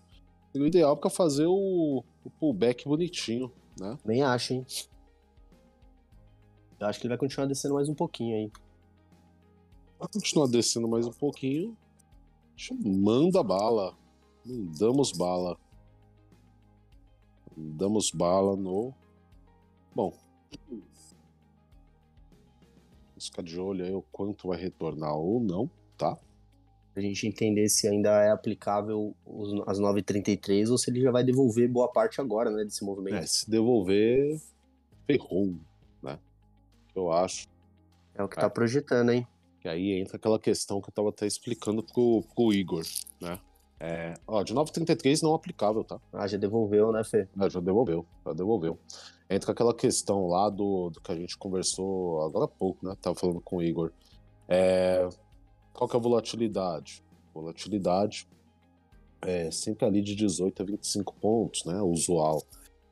seria o ideal para fazer o, o pullback bonitinho, né? Nem acho, hein? Eu acho que ele vai continuar descendo mais um pouquinho aí. Vai continuar descendo mais um pouquinho. Manda bala. Mandamos bala. Mandamos bala no. Bom. Vamos ficar de olho aí o quanto vai retornar ou não, tá? Pra gente entender se ainda é aplicável as 9h33 ou se ele já vai devolver boa parte agora, né, desse movimento. É, se devolver, ferrou, né? Eu acho. É o que tá projetando, hein? Que aí entra aquela questão que eu tava até explicando pro, pro Igor, né? É, ó, de 933 não aplicável, tá? Ah, já devolveu, né, Fê? É, já devolveu, já devolveu. Entra aquela questão lá do, do que a gente conversou agora há pouco, né? Tava falando com o Igor. É, qual que é a volatilidade? Volatilidade é sempre ali de 18 a 25 pontos, né? Usual.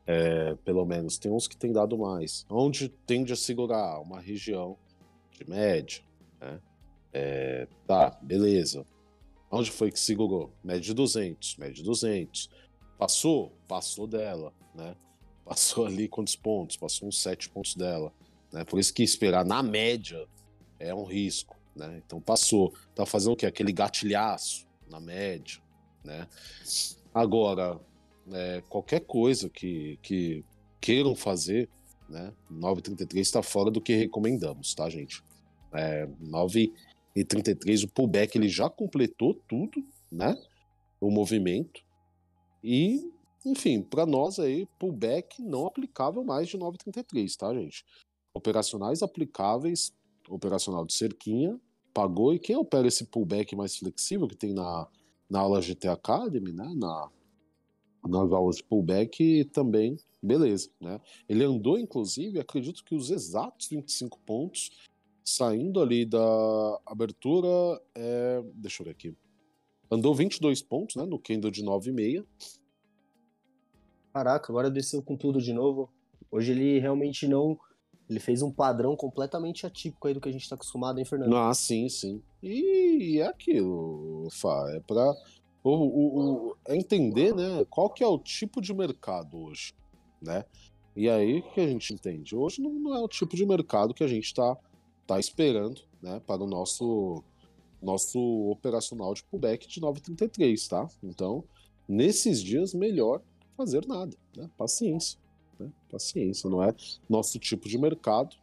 É, pelo menos. Tem uns que tem dado mais. Onde tende a segurar? Uma região de média, né? É, tá, beleza. Onde foi que segurou? Média de 200, média de 200. Passou? Passou dela, né? Passou ali quantos pontos? Passou uns 7 pontos dela. Né? Por isso que esperar na média é um risco, né? Então passou. Tá fazendo o quê? Aquele gatilhaço na média, né? Agora, é, qualquer coisa que, que queiram fazer, né? 9,33 está fora do que recomendamos, tá, gente? É, 9,33 o pullback ele já completou tudo, né? O movimento. E, enfim, para nós aí, pullback não aplicável mais de 9,33, tá, gente? Operacionais aplicáveis, operacional de cerquinha, pagou. E quem opera esse pullback mais flexível que tem na, na aula GT Academy, né? Na, nas aulas de pullback também, beleza, né? Ele andou, inclusive, acredito que os exatos 25 pontos saindo ali da abertura, é... deixa eu ver aqui. Andou 22 pontos, né, no candle de 9,5. Caraca, agora desceu com tudo de novo. Hoje ele realmente não. Ele fez um padrão completamente atípico aí do que a gente está acostumado, hein, Fernando? Ah, sim, sim. E é aquilo, Fá, é para o, o, o, é entender, né, qual que é o tipo de mercado hoje, né? E aí que a gente entende. Hoje não, não é o tipo de mercado que a gente está tá esperando, né, para o nosso nosso operacional de pullback de 9,33, tá? Então, nesses dias, melhor fazer nada, né? Paciência, né? Paciência, não é nosso tipo de mercado.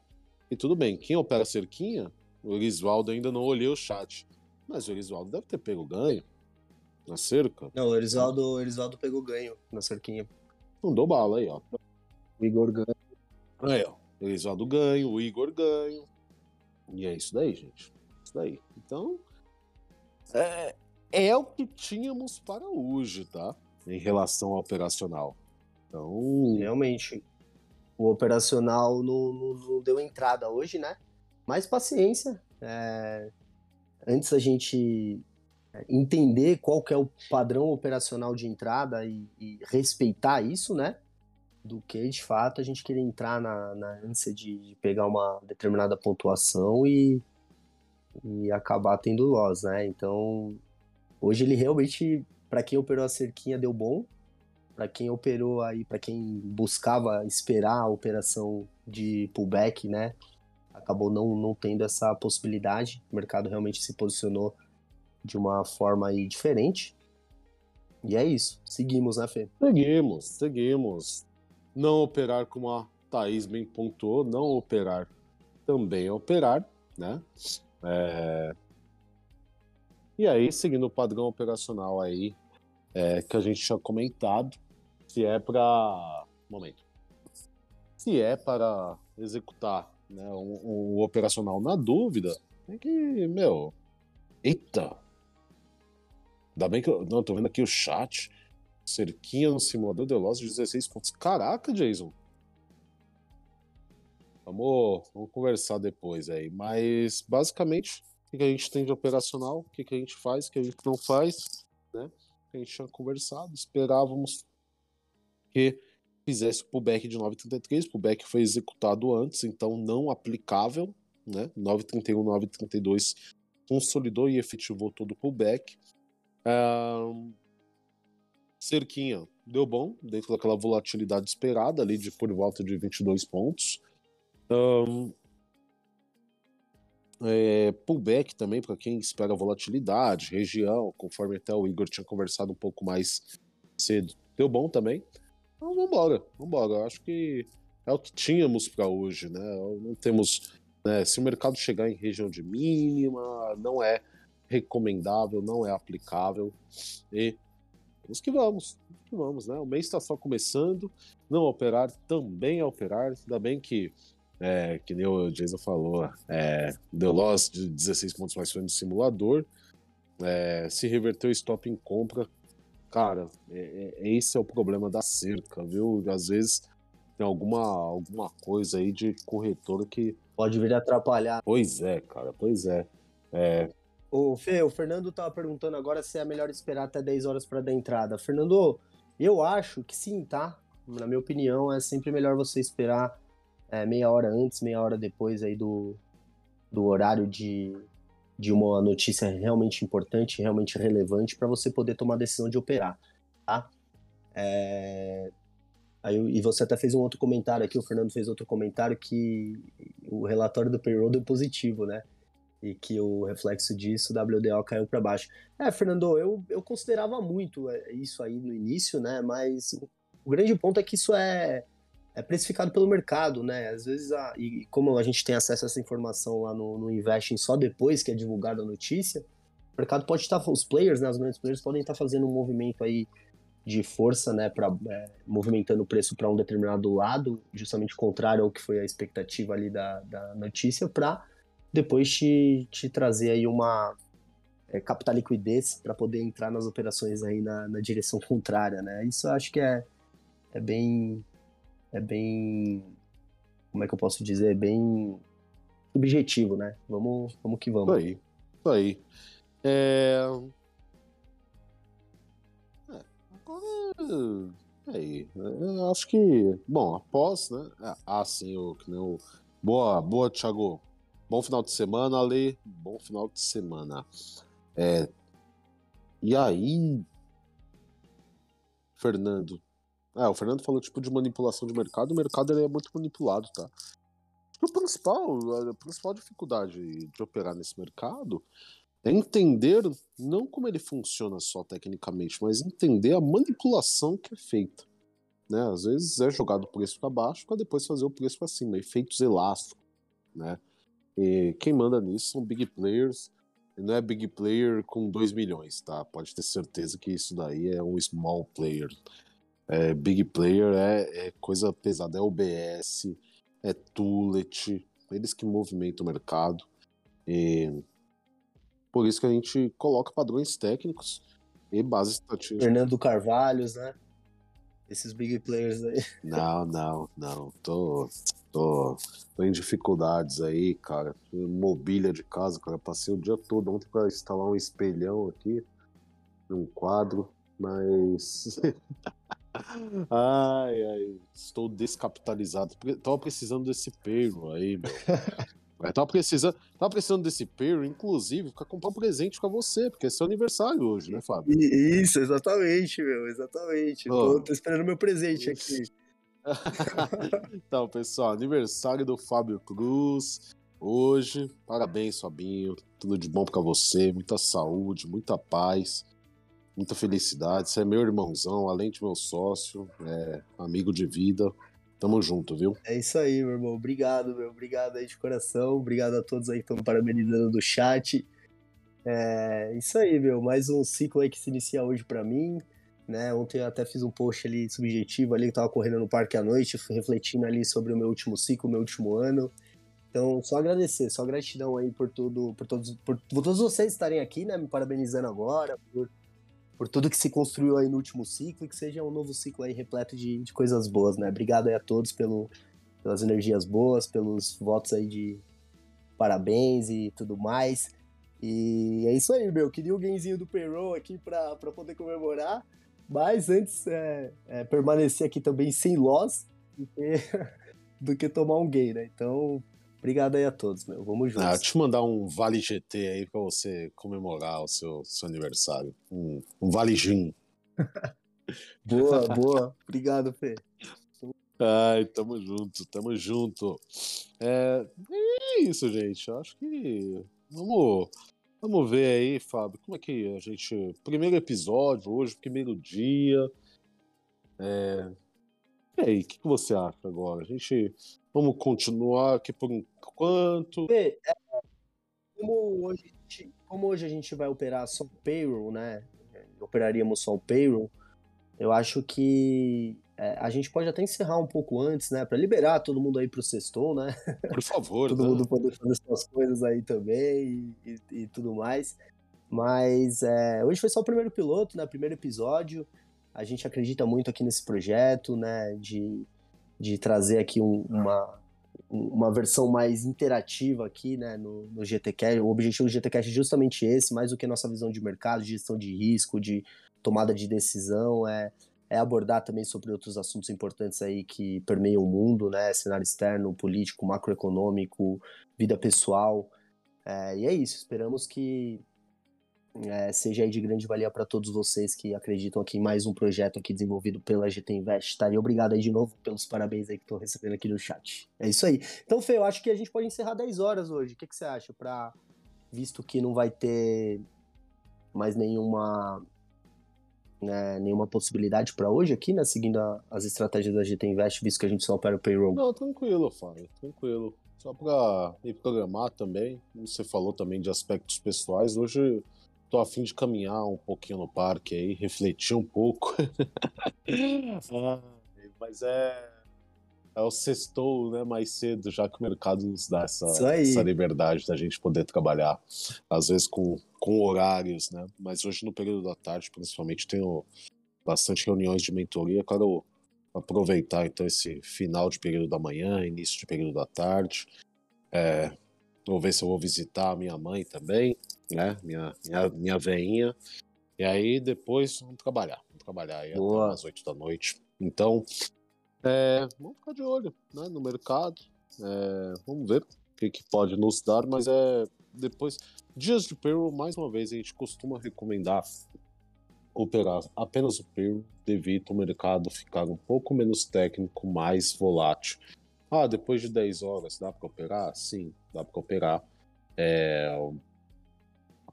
E tudo bem, quem opera cerquinha, o Erisvaldo ainda não olhou o chat, mas o Erisvaldo deve ter pego ganho na cerca. Não, o Erisvaldo, o Erisvaldo pegou ganho na cerquinha. Não deu bala aí, ó. O Igor ganho. Aí, ó. O Erisvaldo ganho, o Igor ganho. E é isso daí, gente. Isso daí. Então, é, é o que tínhamos para hoje, tá? Em relação ao operacional. Então. Realmente. O operacional não, não, não deu entrada hoje, né? Mas paciência. É... Antes a gente entender qual que é o padrão operacional de entrada e, e, respeitar isso, né? Do que de fato a gente querer entrar na, na ânsia de, de pegar uma determinada pontuação e, e acabar tendo loss, né? Então, hoje ele realmente, para quem operou a cerquinha, deu bom. Para quem operou aí, para quem buscava esperar a operação de pullback, né? Acabou não, não tendo essa possibilidade. O mercado realmente se posicionou de uma forma aí diferente. E é isso. Seguimos, né, Fê? Seguimos, seguimos. Não operar, como a Thaís bem pontuou, não operar também é operar, né? É... E aí, seguindo o padrão operacional aí é, que a gente tinha comentado, se é para. Momento. Se é para executar né, um, operacional na dúvida, tem que, meu. Eita! Ainda bem que eu. Não, tô vendo aqui o chat. Cerquinha no simulador de Lost 16 pontos. Caraca, Jason! Vamos, vamos conversar depois aí. Mas, basicamente, o que a gente tem de operacional, o que a gente faz, o que a gente não faz, né? A gente tinha conversado, esperávamos que fizesse o pullback de 9,33. O pullback foi executado antes, então não aplicável, né? 9,31, 9,32 consolidou e efetivou todo o pullback. Um, cerquinha deu bom, dentro daquela volatilidade esperada ali de por volta de 22 pontos. Um, é, pullback também para quem espera volatilidade, região, conforme até o Igor tinha conversado um pouco mais cedo. Deu bom também. Então vamos embora, vamos embora. Acho que é o que tínhamos para hoje, né? Não temos, né, se o mercado chegar em região de mínima, não é recomendável, não é aplicável e vamos que vamos, vamos que vamos, né? O mês está só começando, não operar também é operar, ainda bem que é, que nem o Jason falou, é, deu loss de 16 pontos mais foi no simulador, é, se reverteu stop em compra, cara, é, é, esse é o problema da cerca, viu? Às vezes tem alguma, alguma coisa aí de corretor que. Pode vir atrapalhar. Pois é, cara, pois é. é... O Fê, o Fernando tava perguntando agora se é melhor esperar até 10 horas para dar entrada. Fernando, eu acho que sim, tá? Na minha opinião, é sempre melhor você esperar é, meia hora antes, meia hora depois aí do, do horário de, de uma notícia realmente importante, realmente relevante, para você poder tomar a decisão de operar, tá? É... Aí, e você até fez um outro comentário aqui, o Fernando fez outro comentário que o relatório do payroll deu positivo, né? E que o reflexo disso, o WDO caiu para baixo. É, Fernando, eu, eu considerava muito é, isso aí no início, né? Mas o, o grande ponto é que isso é, é precificado pelo mercado, né? Às vezes, a, e como a gente tem acesso a essa informação lá no, no Investing só depois que é divulgada a notícia, o mercado pode estar, os players, né, os grandes players podem estar fazendo um movimento aí de força, né, para é, movimentando o preço para um determinado lado, justamente contrário ao que foi a expectativa ali da, da notícia, para depois te, te trazer aí uma é, liquidez para poder entrar nas operações aí na, na direção contrária, né? Isso eu acho que é, é bem é bem. Como é que eu posso dizer? Bem subjetivo, né? Vamos, vamos que vamos. Isso aí. Isso aí. É... é agora. É aí. Eu acho que. Bom, após, né? É, ah, sim, o, que nem o. Boa, boa, Thiago. Bom final de semana, Ale. Bom final de semana. É... E aí, Fernando, é, o Fernando falou tipo de manipulação de mercado. O mercado ele é muito manipulado, tá? O principal, a principal dificuldade de operar nesse mercado é entender não como ele funciona só tecnicamente, mas entender a manipulação que é feita. Né? Às vezes é jogado o preço para baixo para depois fazer o preço para cima, efeitos elásticos, né? E quem manda nisso são big players. E não é big player com 2 milhões, tá? Pode ter certeza que isso daí é um small player é, big player é, é, coisa pesada, é OBS, é Tulet, eles que movimentam o mercado. E por isso que a gente coloca padrões técnicos e bases estatísticas. Fernando Carvalhos, né? Esses big players aí. Não, não, não. Tô, tô, tô em dificuldades aí, cara. Mobília de casa, cara. Passei o dia todo ontem para instalar um espelhão aqui, um quadro, mas [LAUGHS] Ai, ai, estou descapitalizado. Tava precisando desse perro aí, meu. [LAUGHS] tava precisando, tava precisando desse perro, inclusive, para comprar um presente para você, porque é seu aniversário hoje, né, Fábio? Isso, exatamente, meu, exatamente. Oh. Tô, tô esperando meu presente aqui. [LAUGHS] então, pessoal, aniversário do Fábio Cruz. Hoje, parabéns, Fabinho. Tudo de bom para você, muita saúde, muita paz muita felicidade. Você é meu irmãozão, além de meu sócio, é, amigo de vida. Tamo junto, viu? É isso aí, meu irmão. Obrigado, meu. Obrigado aí de coração. Obrigado a todos aí que estão parabenizando do chat. É isso aí, meu. Mais um ciclo aí que se inicia hoje para mim. Né? Ontem eu até fiz um post ali subjetivo ali, que tava correndo no parque à noite, refletindo ali sobre o meu último ciclo, meu último ano. Então, só agradecer, só gratidão aí por tudo, por todos, por, por todos vocês estarem aqui, né? Me parabenizando agora, por, por tudo que se construiu aí no último ciclo e que seja um novo ciclo aí repleto de, de coisas boas, né? Obrigado aí a todos pelo, pelas energias boas, pelos votos aí de parabéns e tudo mais. E é isso aí, meu. Queria o gamezinho do payroll aqui para poder comemorar. Mas antes, é, é, permanecer aqui também sem loss do que, [LAUGHS] do que tomar um game, né? Então, Obrigado aí a todos, meu. Vamos juntos. Ah, eu mandar um Vale GT aí pra você comemorar o seu, seu aniversário. Um, um Vale Gin. [LAUGHS] boa, boa. Obrigado, Fê. Ai, tamo junto, tamo junto. É, é isso, gente. Acho que. Vamos, vamos ver aí, Fábio, como é que a gente. Primeiro episódio, hoje, primeiro dia. É, e aí, o que, que você acha agora? A gente Vamos continuar aqui por enquanto. É, como, hoje, como hoje a gente vai operar só o payroll, né? Operaríamos só o payroll. Eu acho que é, a gente pode até encerrar um pouco antes, né? Para liberar todo mundo aí pro sextou, né? [LAUGHS] Por favor. [LAUGHS] todo né? mundo poder fazer suas coisas aí também e, e, e tudo mais. Mas é, hoje foi só o primeiro piloto, né? Primeiro episódio. A gente acredita muito aqui nesse projeto, né? De de trazer aqui um, uma, uma versão mais interativa aqui né, no, no GTCast. O objetivo do GTCast é justamente esse, mais do que nossa visão de mercado, de gestão de risco, de tomada de decisão, é, é abordar também sobre outros assuntos importantes aí que permeiam o mundo, né, cenário externo, político, macroeconômico, vida pessoal. É, e é isso, esperamos que é, seja aí de grande valia para todos vocês que acreditam aqui em mais um projeto aqui desenvolvido pela GT Invest, tá? E obrigado aí de novo pelos parabéns aí que estou recebendo aqui no chat. É isso aí. Então, Fê, eu acho que a gente pode encerrar 10 horas hoje. O que, que você acha? Pra, visto que não vai ter mais nenhuma né, nenhuma possibilidade para hoje aqui, né? Seguindo a, as estratégias da GT Invest, visto que a gente só opera o payroll. Não, tranquilo, Fábio, tranquilo. Só para me programar também, você falou também de aspectos pessoais. Hoje tô a fim de caminhar um pouquinho no parque aí, refletir um pouco. [LAUGHS] ah, mas é, é o sextou, né, mais cedo, já que o mercado nos dá essa, essa liberdade da gente poder trabalhar, às vezes com, com horários, né, mas hoje no período da tarde, principalmente, tenho bastante reuniões de mentoria, quero aproveitar então esse final de período da manhã, início de período da tarde, é, vou ver se eu vou visitar a minha mãe também, né? Minha, minha, minha veinha. E aí depois vamos trabalhar. Vamos trabalhar aí Boa. até às 8 da noite. Então, é, vamos ficar de olho né, no mercado. É, vamos ver o que, que pode nos dar, mas é depois. Dias de payroll, mais uma vez, a gente costuma recomendar operar apenas o payroll devido ao mercado ficar um pouco menos técnico, mais volátil. Ah, depois de 10 horas dá para operar? Sim, dá para operar. É,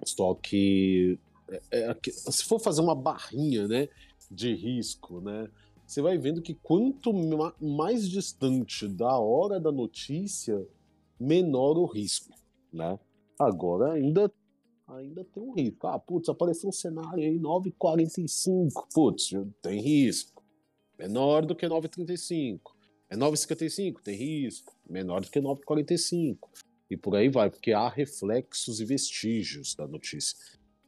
só que é, é, se for fazer uma barrinha, né, de risco, né, você vai vendo que quanto mais distante da hora da notícia, menor o risco, né? Agora ainda ainda tem um risco. Ah, putz, apareceu um cenário aí 9,45. Putz, tem risco. Menor do que 9,35. É 9,55, tem risco. Menor do que 9,45 e por aí vai, porque há reflexos e vestígios da notícia.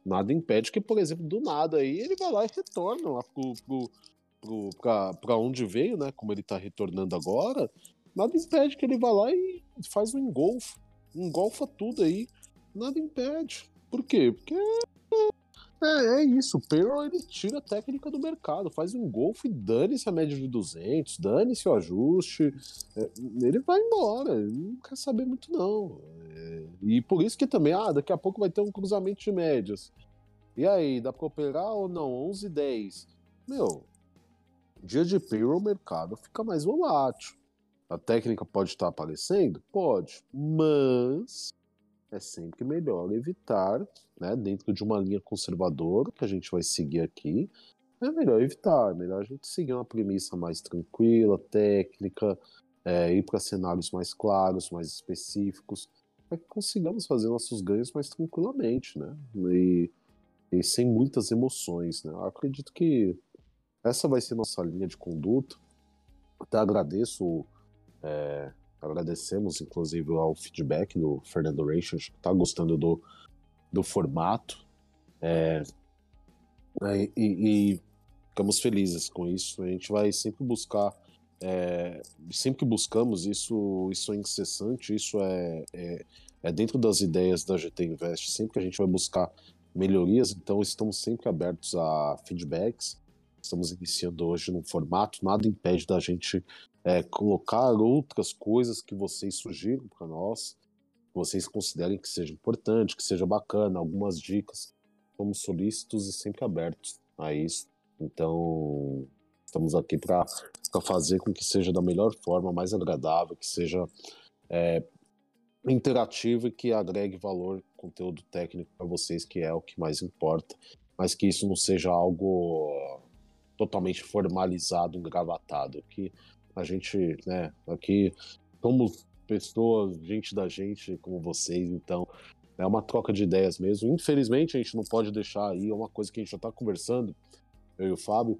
Nada impede que, por exemplo, do nada aí ele vai lá e retorna lá para onde veio, né? Como ele está retornando agora, nada impede que ele vá lá e faz um engolfo, engolfa tudo aí. Nada impede. Por quê? Porque é, é isso, o payroll ele tira a técnica do mercado, faz um golfe e dane-se a média de 200, dane-se o ajuste, é, ele vai embora, ele não quer saber muito não. É, e por isso que também, ah, daqui a pouco vai ter um cruzamento de médias. E aí, dá para operar ou não? 11 10. Meu, dia de payroll o mercado fica mais volátil. A técnica pode estar aparecendo? Pode, mas é sempre melhor evitar, né, dentro de uma linha conservadora que a gente vai seguir aqui, é melhor evitar, é melhor a gente seguir uma premissa mais tranquila, técnica, é, ir para cenários mais claros, mais específicos, para que consigamos fazer nossos ganhos mais tranquilamente, né? E, e sem muitas emoções, né? Eu acredito que essa vai ser nossa linha de conduta. Até agradeço, é, agradecemos inclusive ao feedback do Fernando Reich, que está gostando do, do formato. É, e, e, ficamos felizes com isso. A gente vai sempre buscar, é, sempre que buscamos isso, isso é incessante, isso é, é, é, dentro das ideias da GT Invest. Sempre que a gente vai buscar melhorias, então estamos sempre abertos a feedbacks. Estamos iniciando hoje num formato, nada impede da gente é, colocar outras coisas que vocês sugiram para nós, que vocês considerem que seja importante, que seja bacana, algumas dicas. Somos solícitos e sempre abertos a isso. Então, estamos aqui para fazer com que seja da melhor forma, mais agradável, que seja é, interativo e que agregue valor, conteúdo técnico para vocês, que é o que mais importa, mas que isso não seja algo totalmente formalizado, engravatado, que a gente, né, aqui somos pessoas, gente da gente como vocês, então é uma troca de ideias mesmo. Infelizmente a gente não pode deixar aí, é uma coisa que a gente já está conversando, eu e o Fábio,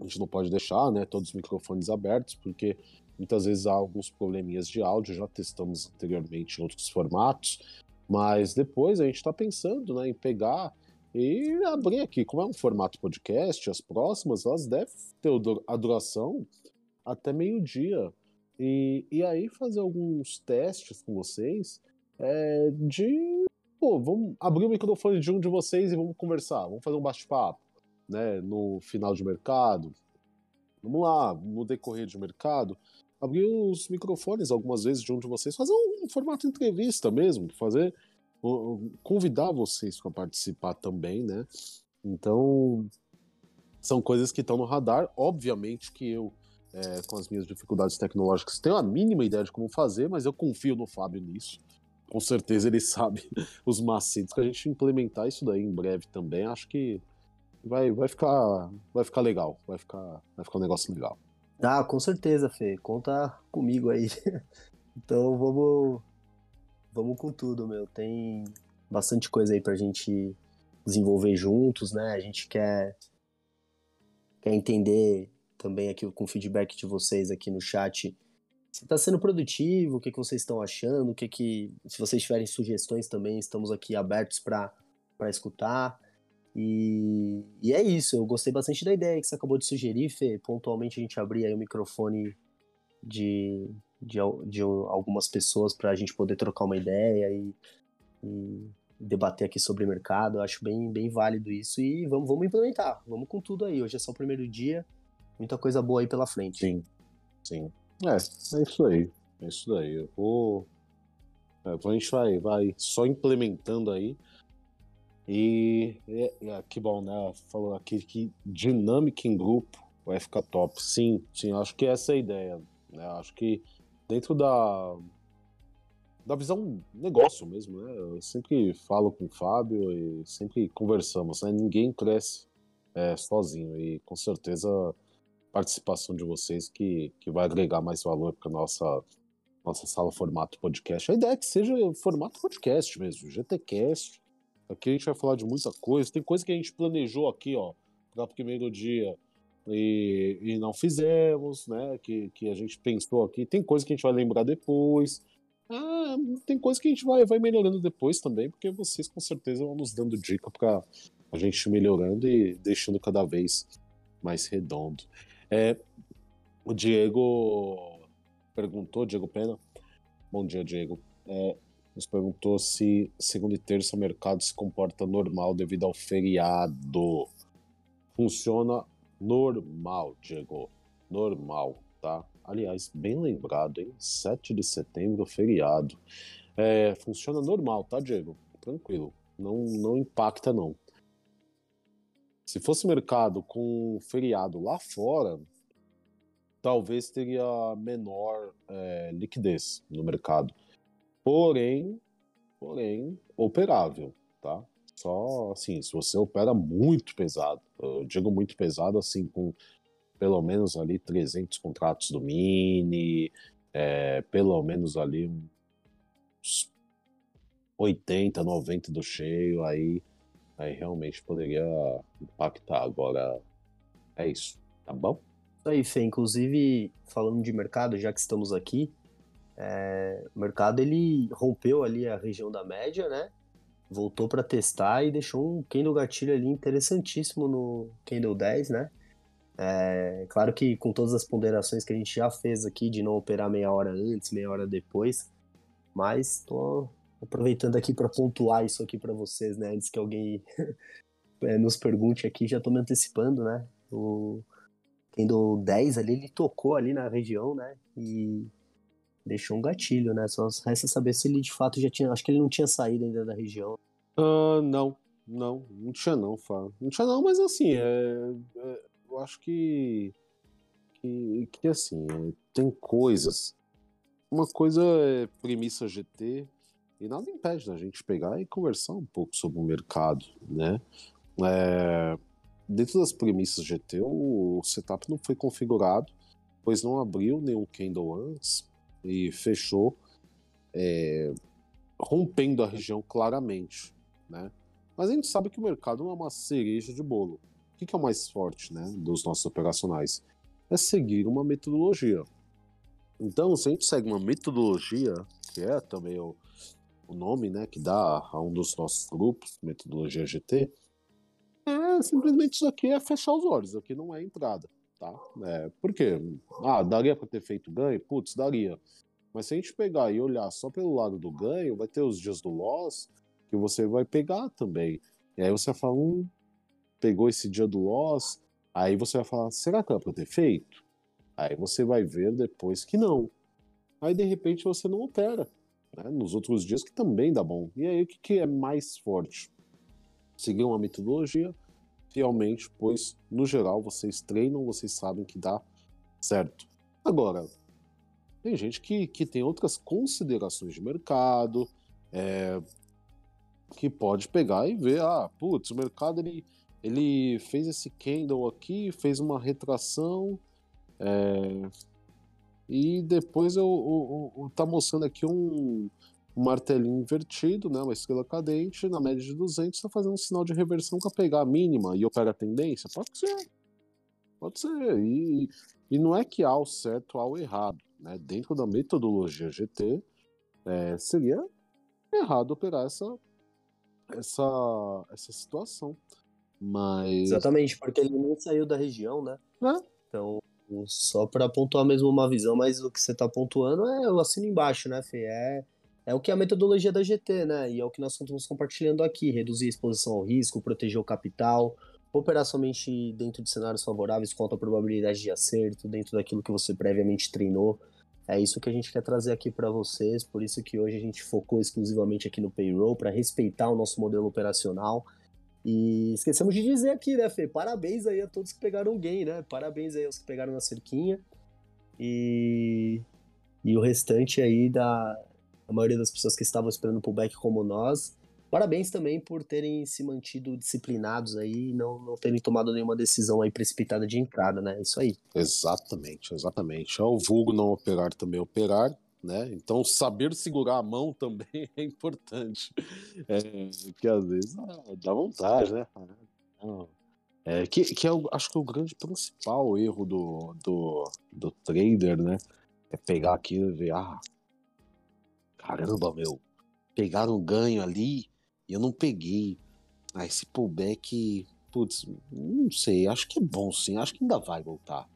a gente não pode deixar, né, todos os microfones abertos, porque muitas vezes há alguns probleminhas de áudio, já testamos anteriormente em outros formatos, mas depois a gente está pensando, né, em pegar e abrir aqui, como é um formato podcast, as próximas, elas devem ter a duração até meio-dia. E, e aí fazer alguns testes com vocês é, de. Pô, vamos abrir o microfone de um de vocês e vamos conversar, vamos fazer um bate-papo né, no final de mercado. Vamos lá, no decorrer de mercado, abrir os microfones algumas vezes de um de vocês, fazer um, um formato entrevista mesmo, fazer convidar vocês para participar também, né? Então, são coisas que estão no radar. Obviamente que eu, é, com as minhas dificuldades tecnológicas, tenho a mínima ideia de como fazer, mas eu confio no Fábio nisso. Com certeza ele [LAUGHS] sabe os macetes para a gente implementar isso daí em breve também. Acho que vai, vai ficar vai ficar legal, vai ficar vai ficar um negócio legal. Ah, com certeza, Fê. Conta comigo aí. [LAUGHS] então vamos vamos com tudo, meu. Tem bastante coisa aí pra gente desenvolver juntos, né? A gente quer quer entender também aqui com o feedback de vocês aqui no chat se está sendo produtivo, o que, que vocês estão achando, o que que se vocês tiverem sugestões também, estamos aqui abertos para escutar. E, e é isso, eu gostei bastante da ideia que você acabou de sugerir, Fê. Pontualmente a gente abrir aí o microfone de, de, de algumas pessoas para a gente poder trocar uma ideia e, e, debater aqui sobre mercado. Eu acho bem, bem válido isso e vamos, vamos implementar, vamos com tudo aí. Hoje é só o primeiro dia, muita coisa boa aí pela frente. Sim, sim. É, é isso aí, é isso aí. Eu vou. É, a gente vai, vai só implementando aí. E, e que bom, né? Falou aqui que dinâmica em grupo vai ficar top. Sim, sim, acho que essa é a ideia. Né? Acho que dentro da, da visão negócio mesmo, né? Eu sempre falo com o Fábio e sempre conversamos, né? Ninguém cresce é, sozinho e com certeza participação de vocês que, que vai agregar mais valor para nossa nossa sala formato podcast. A ideia é que seja formato podcast mesmo, GTcast Aqui a gente vai falar de muita coisa. Tem coisa que a gente planejou aqui, ó, para primeiro dia e, e, não fizemos, né? Que, que a gente pensou aqui. Tem coisa que a gente vai lembrar depois. Ah, tem coisa que a gente vai, vai melhorando depois também, porque vocês com certeza vão nos dando dica para a gente melhorando e deixando cada vez mais redondo. É, o Diego perguntou, Diego Pena. Bom dia, Diego. É, nos perguntou se segunda e terça o mercado se comporta normal devido ao feriado. Funciona normal, Diego. Normal, tá? Aliás, bem lembrado, hein? 7 de setembro, feriado. É, funciona normal, tá, Diego? Tranquilo. Não, não impacta, não. Se fosse mercado com feriado lá fora, talvez teria menor é, liquidez no mercado. Porém, porém operável, tá? Só assim, se você opera muito pesado, eu digo muito pesado assim com pelo menos ali 300 contratos do mini, é, pelo menos ali uns 80, 90 do cheio, aí, aí realmente poderia impactar. Agora é isso, tá bom? Isso aí, Fê. Inclusive, falando de mercado, já que estamos aqui, é, o mercado ele rompeu ali a região da média, né? Voltou para testar e deixou um candle gatilho ali interessantíssimo no candle 10, né? É, claro que com todas as ponderações que a gente já fez aqui de não operar meia hora antes, meia hora depois, mas tô aproveitando aqui para pontuar isso aqui para vocês, né? Antes que alguém [LAUGHS] é, nos pergunte aqui, já tô me antecipando, né? O Kendo 10 ali, ele tocou ali na região, né? E deixou um gatilho, né? Só resta saber se ele de fato já tinha. Acho que ele não tinha saído ainda da região. Uh, não, não, não tinha não, Fá. Não tinha não, mas assim, é, é, eu acho que, que, que assim, é, tem coisas. Uma coisa é premissa GT, e nada impede da gente pegar e conversar um pouco sobre o mercado, né? É, dentro das premissas GT, o setup não foi configurado, pois não abriu nenhum candle antes e fechou, é, rompendo a região claramente, né? Mas a gente sabe que o mercado não é uma cereja de bolo. O que, que é o mais forte né, dos nossos operacionais? É seguir uma metodologia. Então, se a gente segue uma metodologia, que é também o, o nome né, que dá a um dos nossos grupos, metodologia GT, é simplesmente isso aqui é fechar os olhos, isso aqui não é entrada. Tá? É, por quê? Ah, daria para ter feito ganho? Putz, daria. Mas se a gente pegar e olhar só pelo lado do ganho, vai ter os dias do loss que você vai pegar também. E aí você vai falar, hum, pegou esse dia do loss, aí você vai falar, será que era para ter feito? Aí você vai ver depois que não. Aí de repente você não opera. Né? Nos outros dias que também dá bom. E aí o que, que é mais forte? Seguir uma metodologia fielmente, pois no geral vocês treinam, vocês sabem que dá certo. Agora, tem gente que, que tem outras considerações de mercado, é, que pode pegar e ver, ah, putz, o mercado ele ele fez esse candle aqui, fez uma retração, é, e depois eu, eu, eu, tá mostrando aqui um, um, martelinho invertido, né, uma estrela cadente, na média de 200, está fazendo um sinal de reversão para pegar a mínima e opera a tendência? Pode ser. Pode ser. E, e não é que há o certo ou o errado. Né? Dentro da metodologia GT, é, seria errado operar essa, essa, essa situação. Mas. Exatamente, porque ele nem saiu da região, né? É. Então, só para pontuar mesmo uma visão, mas o que você está pontuando é o assino embaixo, né, Fê? É, é o que é a metodologia da GT, né? E é o que nós estamos compartilhando aqui: reduzir a exposição ao risco, proteger o capital, operar somente dentro de cenários favoráveis com alta probabilidade de acerto, dentro daquilo que você previamente treinou. É isso que a gente quer trazer aqui para vocês, por isso que hoje a gente focou exclusivamente aqui no payroll, para respeitar o nosso modelo operacional e esquecemos de dizer aqui, né, Fê? Parabéns aí a todos que pegaram game, né? Parabéns aí aos que pegaram na cerquinha. E, e o restante aí da a maioria das pessoas que estavam esperando o pullback como nós. Parabéns também por terem se mantido disciplinados aí e não, não terem tomado nenhuma decisão aí precipitada de entrada, né? Isso aí. Exatamente, exatamente. É o vulgo não operar também operar né? Então saber segurar a mão também [LAUGHS] é importante, é, que às vezes dá vontade, né? É, que, que é o, acho que é o grande principal erro do, do, do trader, né? É pegar aquilo e ver, ah, caramba, meu, pegaram um ganho ali e eu não peguei. Ah, esse pullback, putz, não sei, acho que é bom sim, acho que ainda vai voltar.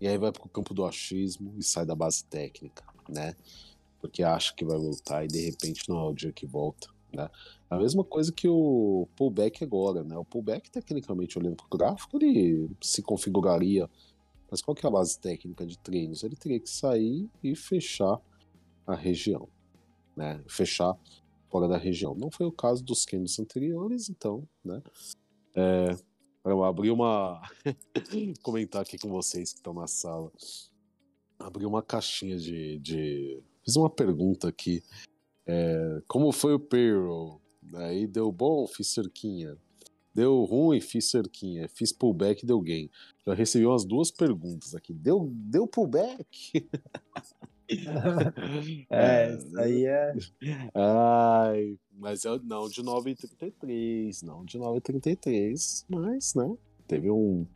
E aí vai pro campo do achismo e sai da base técnica né? Porque acha que vai voltar e de repente não é o dia que volta, né? A mesma coisa que o pullback agora, né? O pullback, tecnicamente, olhando para o gráfico, ele se configuraria. Mas qual que é a base técnica de treinos? Ele teria que sair e fechar a região, né? Fechar fora da região. Não foi o caso dos candles anteriores, então, né? É, eu uma. [LAUGHS] comentar aqui com vocês que estão na sala abri uma caixinha de, de. Fiz uma pergunta aqui. É, como foi o payroll? Aí deu bom, fiz cerquinha. Deu ruim, fiz cerquinha. Fiz pullback, deu gain. Já recebi umas duas perguntas aqui. Deu, deu pullback? [LAUGHS] é, isso aí é. Ai, mas eu, não de 9,33. Não de 9,33. Mas, né? Teve um.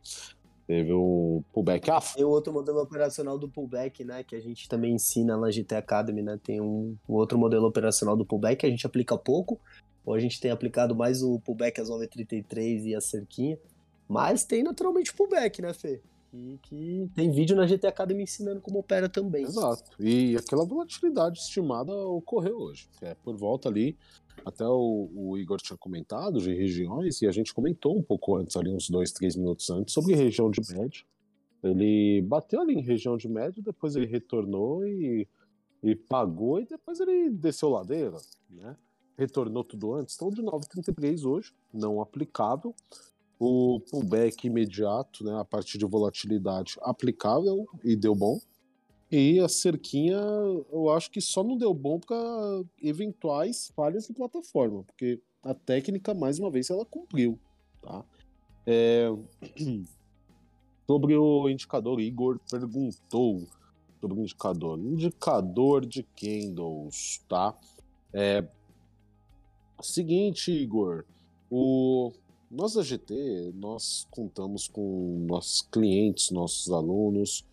Teve um pullback off. Tem o outro modelo operacional do pullback, né? Que a gente também ensina na GT Academy, né? Tem um, um outro modelo operacional do pullback que a gente aplica pouco. Ou a gente tem aplicado mais o pullback às 9h33 e a cerquinha. Mas tem naturalmente o pullback, né, Fê? E que tem vídeo na GT Academy ensinando como opera também. Exato. E aquela volatilidade estimada ocorreu hoje. É por volta ali até o, o, Igor tinha comentado de regiões, e a gente comentou um pouco antes, ali, uns dois, três minutos antes, sobre região de médio. Ele bateu ali em região de médio, depois ele retornou e, e pagou, e depois ele desceu ladeira, né? Retornou tudo antes. Então, de 9,33 hoje, não aplicável. O pullback imediato, né, a partir de volatilidade aplicável e deu bom. E a cerquinha, eu acho que só não deu bom para eventuais falhas de plataforma, porque a técnica, mais uma vez, ela cumpriu. Tá? É... [CLEARS THROAT] Sobre o indicador, Igor perguntou sobre o indicador. Indicador de candles, tá? É... Seguinte, Igor, o... nós da GT, nós contamos com nossos clientes, nossos alunos,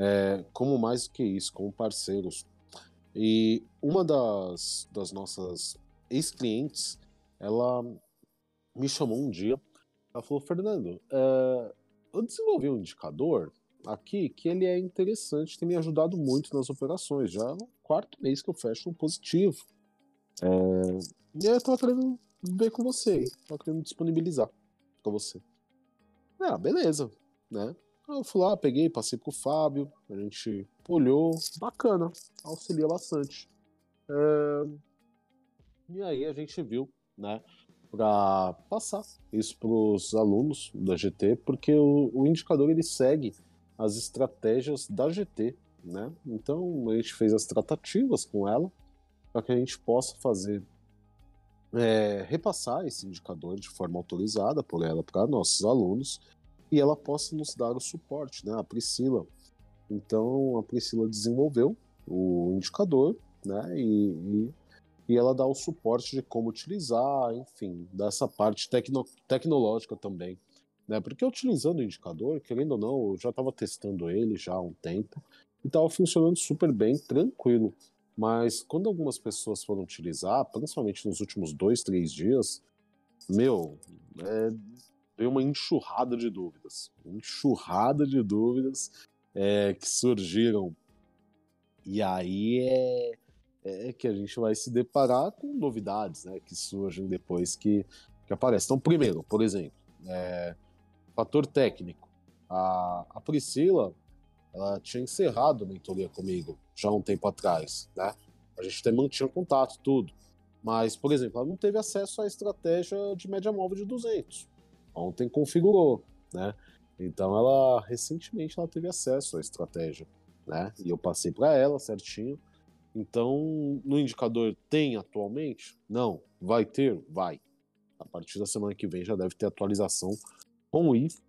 é, como mais do que isso, como parceiros. E uma das, das nossas ex-clientes, ela me chamou um dia, ela falou, Fernando, é, eu desenvolvi um indicador aqui que ele é interessante, tem me ajudado muito nas operações, já é o quarto mês que eu fecho um positivo. É, e aí eu tava querendo ver com você, tava querendo disponibilizar para você. Ah, beleza, né? Eu fui lá, peguei, passei pro Fábio, a gente olhou, bacana, auxilia bastante. É... E aí a gente viu, né, para passar isso para os alunos da GT, porque o, o, indicador ele segue as estratégias da GT, né? Então a gente fez as tratativas com ela para que a gente possa fazer é, repassar esse indicador de forma autorizada por ela para nossos alunos e ela possa nos dar o suporte, né? A Priscila. Então a Priscila desenvolveu o indicador, né? E, e, e ela dá o suporte de como utilizar, enfim, dessa parte tecno, tecnológica também. Né? Porque utilizando o indicador, querendo ou não, eu já estava testando ele já há um tempo e estava funcionando super bem, tranquilo. Mas quando algumas pessoas foram utilizar, principalmente nos últimos dois, três dias, meu, é, veio uma enxurrada de dúvidas. Enxurrada de dúvidas é, que surgiram. E aí é, é, que a gente vai se deparar com novidades né, que surgem depois que, que aparecem. Então, primeiro, por exemplo, é, fator técnico. A, a Priscila ela tinha encerrado a mentoria comigo já um tempo atrás. Né? A gente até mantinha contato, tudo. Mas, por exemplo, ela não teve acesso à estratégia de média móvel de 200 ontem configurou, né? Então ela recentemente ela teve acesso à estratégia, né? E eu passei para ela certinho. Então, no indicador tem atualmente? Não. Vai ter? Vai. A partir da semana que vem já deve ter atualização com o IF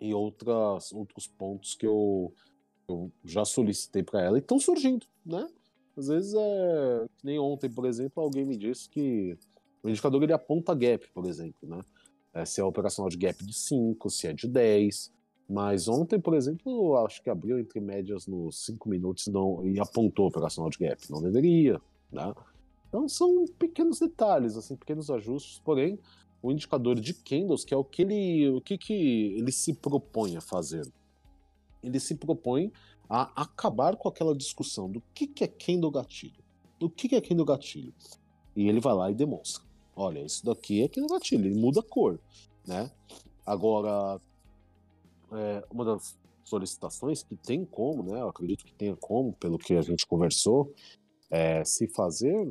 e outras, outros pontos que eu, eu já solicitei para ela e estão surgindo, né? Às vezes é. Que nem ontem, por exemplo, alguém me disse que o indicador ele aponta gap, por exemplo, né? É, se é operacional de gap de 5, se é de 10. Mas ontem, por exemplo, acho que abriu entre médias nos 5 minutos não, e apontou operacional de gap. Não deveria, né? Então são pequenos detalhes, assim, pequenos ajustes, porém o indicador de candles, que é o que ele, o que, que ele se propõe a fazer. Ele se propõe a acabar com aquela discussão do que, que é candle gatilho. Do que, que é candle gatilho. E ele vai lá e demonstra. Olha, isso daqui é aquele gatilho, ele muda a cor, né? Agora, é, uma das solicitações que tem como, né? Eu acredito que tenha como, pelo que a gente conversou, é, se fazer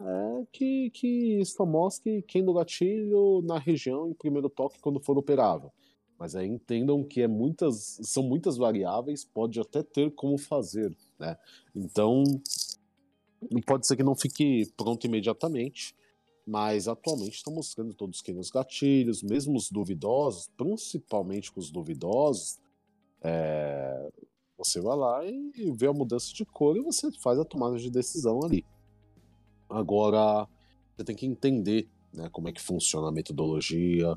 é que, que só mostre quem do gatilho na região em primeiro toque quando for operável. Mas aí entendam que é muitas, são muitas variáveis, pode até ter como fazer, né? Então, pode ser que não fique pronto imediatamente, mas atualmente está mostrando todos que nos gatilhos, mesmo os duvidosos, principalmente com os duvidosos, é, você vai lá e vê a mudança de cor e você faz a tomada de decisão ali. Agora, você tem que entender né, como é que funciona a metodologia,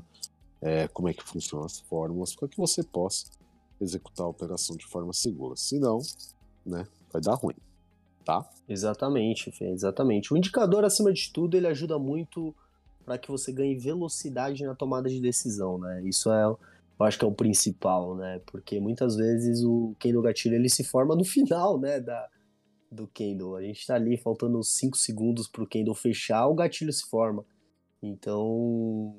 é, como é que funcionam as fórmulas, para que você possa executar a operação de forma segura. Senão, né, vai dar ruim, tá? Exatamente, Fê, exatamente. O indicador, acima de tudo, ele ajuda muito para que você ganhe velocidade na tomada de decisão, né? Isso é, eu acho que é o principal, né? Porque muitas vezes o candle gatilho ele se forma no final, né, da, do candle. A gente está ali faltando 5 segundos para o candle fechar, o gatilho se forma. Então,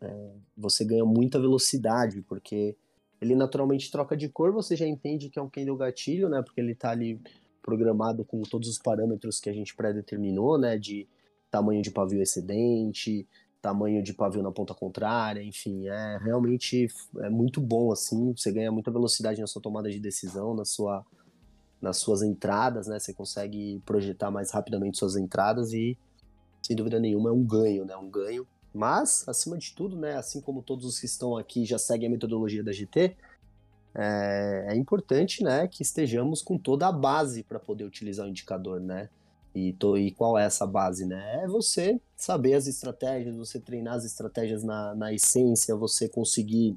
é, você ganha muita velocidade, porque ele naturalmente troca de cor, você já entende que é um candle gatilho, né? Porque ele está ali programado com todos os parâmetros que a gente pré-determinou, né? De tamanho de pavio excedente, tamanho de pavio na ponta contrária, enfim, é realmente é muito bom assim, você ganha muita velocidade na sua tomada de decisão, na sua nas suas entradas, né? Você consegue projetar mais rapidamente suas entradas e sem dúvida nenhuma é um ganho, né? Um ganho. Mas, acima de tudo, né? Assim como todos os que estão aqui já seguem a metodologia da GT, é, é importante, né? Que estejamos com toda a base para poder utilizar o indicador, né? E, to, e, qual é essa base, né? É você saber as estratégias, você treinar as estratégias na, na essência, você conseguir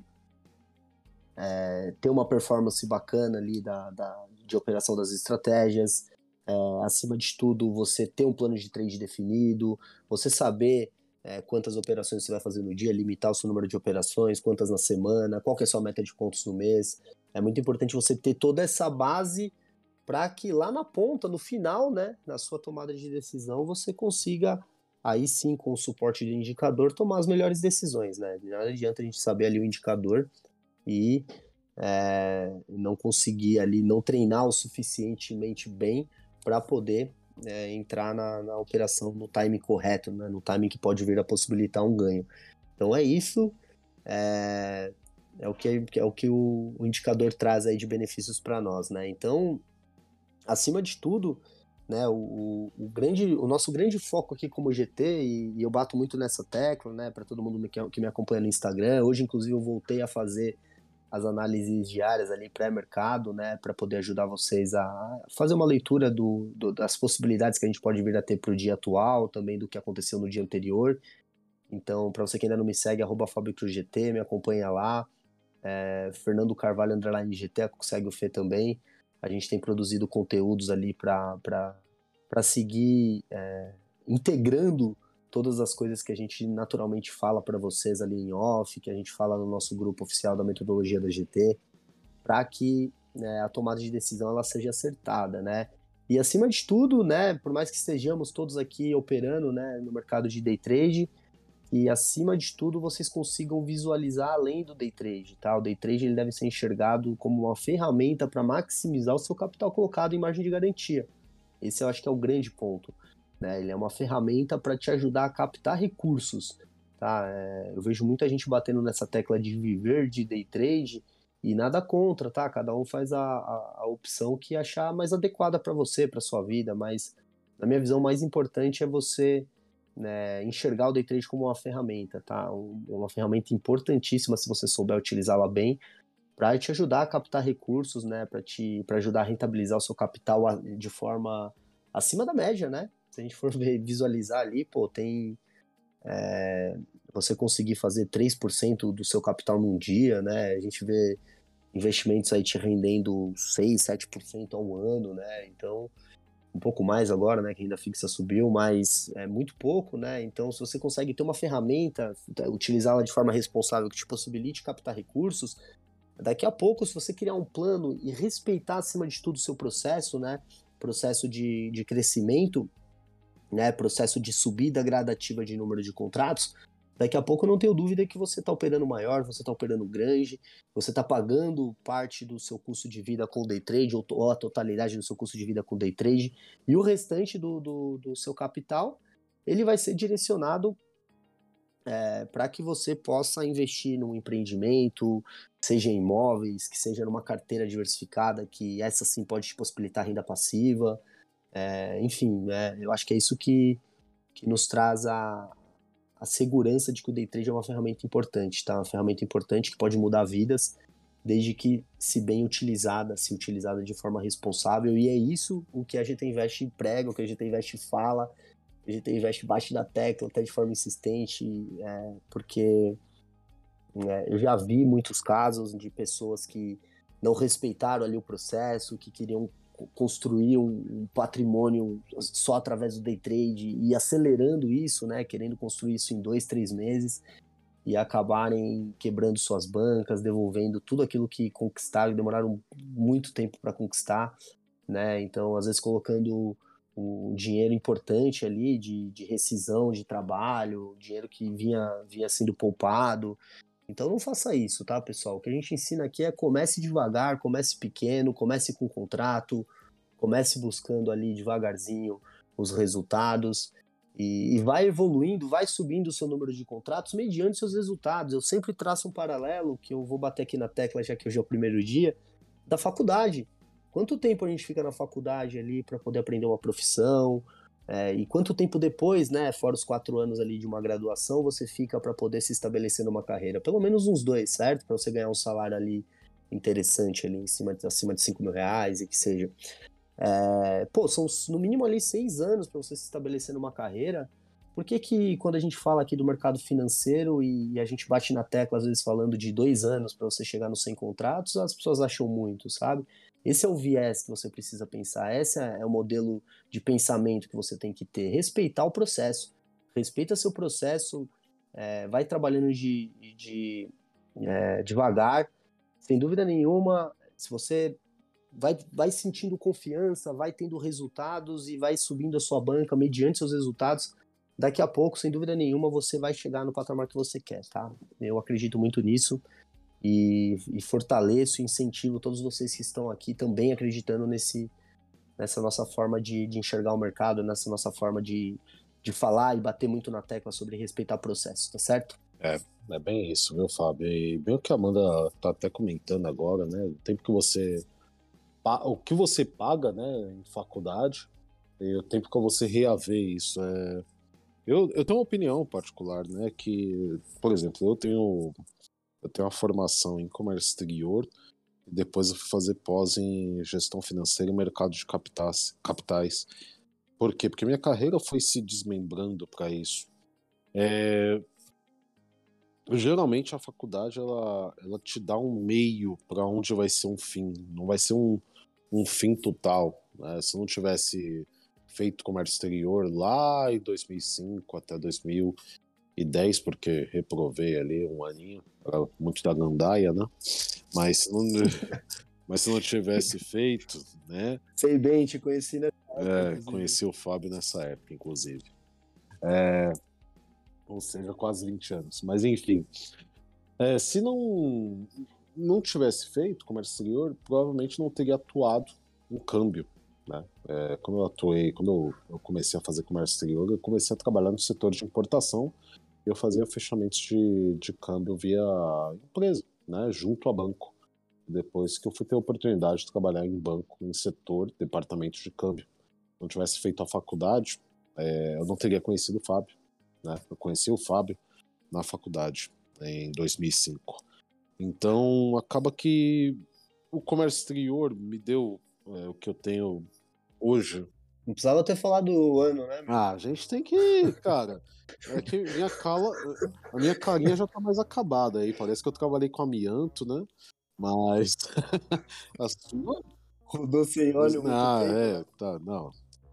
é, ter uma performance bacana ali da, da, de operação das estratégias, é, acima de tudo, você ter um plano de trade definido, você saber é, quantas operações você vai fazer no dia, limitar o seu número de operações, quantas na semana, qual que é a sua meta de pontos no mês. É muito importante você ter toda essa base para que lá na ponta, no final, né, na sua tomada de decisão, você consiga aí sim, com o suporte do indicador, tomar as melhores decisões, né? Não adianta a gente saber ali o indicador e é, não conseguir ali, não treinar o suficientemente bem para poder é, entrar na, na, operação no time correto, né, no time que pode vir a possibilitar um ganho. Então é isso, é, é o que, é o, que o, o indicador traz aí de benefícios para nós, né? Então, acima de tudo, né, o, o, grande, o nosso grande foco aqui como GT, e, e eu bato muito nessa tecla, né, para todo mundo que, que me acompanha no Instagram, hoje inclusive eu voltei a fazer as análises diárias ali pré-mercado, né, para poder ajudar vocês a fazer uma leitura do, do, das possibilidades que a gente pode vir a ter para o dia atual, também do que aconteceu no dia anterior. Então, para você que ainda não me segue, arroba me acompanha lá. É, Fernando Carvalho Underline GT, segue o Fê também. A gente tem produzido conteúdos ali para seguir é, integrando todas as coisas que a gente naturalmente fala para vocês ali em off, que a gente fala no nosso grupo oficial da metodologia da GT, para que né, a tomada de decisão ela seja acertada, né? E acima de tudo, né, por mais que estejamos todos aqui operando, né, no mercado de day trade, e acima de tudo vocês consigam visualizar além do day trade, tá? O day trade ele deve ser enxergado como uma ferramenta para maximizar o seu capital colocado em margem de garantia. Esse eu acho que é o grande ponto. Né? Ele é uma ferramenta para te ajudar a captar recursos. Tá? É, eu vejo muita gente batendo nessa tecla de viver de day trade e nada contra, tá? Cada um faz a, a, a opção que achar mais adequada para você, para sua vida, mas na minha visão, o mais importante é você né, enxergar o day trade como uma ferramenta, tá? Um, uma ferramenta importantíssima se você souber utilizá-la bem para te ajudar a captar recursos, né? Para te para ajudar a rentabilizar o seu capital de forma acima da média, né? Se a gente for [LAUGHS] ver, visualizar ali, pô, tem. É, você conseguir fazer 3% do seu capital num dia, né? A gente vê investimentos aí te rendendo 6, 7% ao ano, né? Então, um pouco mais agora, né? Que ainda fixa subiu, mas é muito pouco, né? Então, se você consegue ter uma ferramenta, utilizá-la de forma responsável que te possibilite captar recursos, daqui a pouco, se você criar um plano e respeitar acima de tudo o seu processo, né? Processo de, de crescimento, né, processo de subida gradativa de número de contratos, daqui a pouco eu não tenho dúvida que você está operando maior, você está operando grande, você está pagando parte do seu custo de vida com day trade, ou, ou, a totalidade do seu custo de vida com day trade, e o restante do, do, do seu capital, ele vai ser direcionado é, para que você possa investir num empreendimento, seja em imóveis, que seja numa carteira diversificada, que essa sim pode te possibilitar renda passiva, É, enfim, é, eu acho que é isso que, que nos traz a, a segurança de que o day trade é uma ferramenta importante, tá? Uma ferramenta importante que pode mudar vidas, desde que, se bem utilizada, se utilizada de forma responsável, e é isso o que a gente investe prega, o que a gente investe fala, a gente investe bate da tecla até de forma insistente, é, porque é, eu já vi muitos casos de pessoas que não respeitaram ali o processo, que queriam construir um, patrimônio só através do day trade e acelerando isso, né, querendo construir isso em dois, três meses e acabarem quebrando suas bancas, devolvendo tudo aquilo que conquistaram, demoraram muito tempo para conquistar, né? Então, às vezes colocando um dinheiro importante ali de, de rescisão de trabalho, dinheiro que vinha, vinha sendo poupado, então não faça isso, tá, pessoal? O que a gente ensina aqui é comece devagar, comece pequeno, comece com contrato, comece buscando ali devagarzinho os resultados e, e vai evoluindo, vai subindo o seu número de contratos mediante seus resultados. Eu sempre traço um paralelo, que eu vou bater aqui na tecla já que hoje é o primeiro dia, da faculdade. Quanto tempo a gente fica na faculdade ali para poder aprender uma profissão, é, e quanto tempo depois, né, fora os quatro anos ali de uma graduação, você fica para poder se estabelecer numa carreira? Pelo menos uns dois, certo? Para você ganhar um salário ali interessante, ali em cima acima de 5 mil reais e que seja. É, pô, são no mínimo ali seis anos para você se estabelecer numa carreira. Por que, que quando a gente fala aqui do mercado financeiro e, e a gente bate na tecla, às vezes falando de dois anos para você chegar nos 100 contratos, as pessoas acham muito, sabe? Esse é o viés que você precisa pensar, esse é o modelo de pensamento que você tem que ter. Respeitar o processo. Respeita seu processo, é, vai trabalhando de, de é, devagar, sem dúvida nenhuma. Se você vai, vai sentindo confiança, vai tendo resultados e vai subindo a sua banca mediante seus resultados, daqui a pouco, sem dúvida nenhuma, você vai chegar no patamar que você quer, tá? Eu acredito muito nisso e, e fortaleço e incentivo todos vocês que estão aqui também acreditando nesse, nessa nossa forma de, de enxergar o mercado, nessa nossa forma de, de falar e bater muito na tecla sobre respeitar o processo, tá certo? É, é bem isso, viu, Fábio? E bem o que a Amanda tá até comentando agora, né? O tempo que você. O que você paga, né, em faculdade, e o tempo que você reaver isso. É... Eu, eu tenho uma opinião particular, né? Que, por exemplo, eu tenho eu tenho uma formação em comércio exterior e depois eu fui fazer pós em gestão financeira e mercado de capitais. capitais. Por quê? Porque minha carreira foi se desmembrando para isso. É... Geralmente a faculdade ela, ela te dá um meio para onde vai ser um fim, não vai ser um, um fim total. Né? Se eu não tivesse feito comércio exterior lá em 2005 até 2000 e 10, porque reprovei ali um aninho, muito da gandaia, né? Mas se não, [LAUGHS] mas se não tivesse feito, né? Sei bem, te conheci nessa época. É, conheci o Fábio nessa época, inclusive. É, ou seja, quase 20 anos. Mas enfim, é, se não, não tivesse feito comércio exterior, provavelmente não teria atuado no câmbio. Né? É, quando eu atuei, quando eu, eu comecei a fazer comércio exterior, eu comecei a trabalhar no setor de importação eu fazia fechamentos de, de câmbio via empresa, né, junto a banco. Depois que eu fui ter a oportunidade de trabalhar em banco, em setor, departamento de câmbio. Se não tivesse feito a faculdade, é, eu não teria conhecido o Fábio. Né? Eu conheci o Fábio na faculdade, em 2005. Então, acaba que o comércio exterior me deu é, o que eu tenho hoje não precisava ter falado o ano, né? Ah, a gente tem que, cara. É que minha cala, a minha carinha já tá mais acabada aí. Parece que eu trabalhei com amianto, né? Mas [LAUGHS] a sua. Rodou sem óleo. Ah, é, tá, não.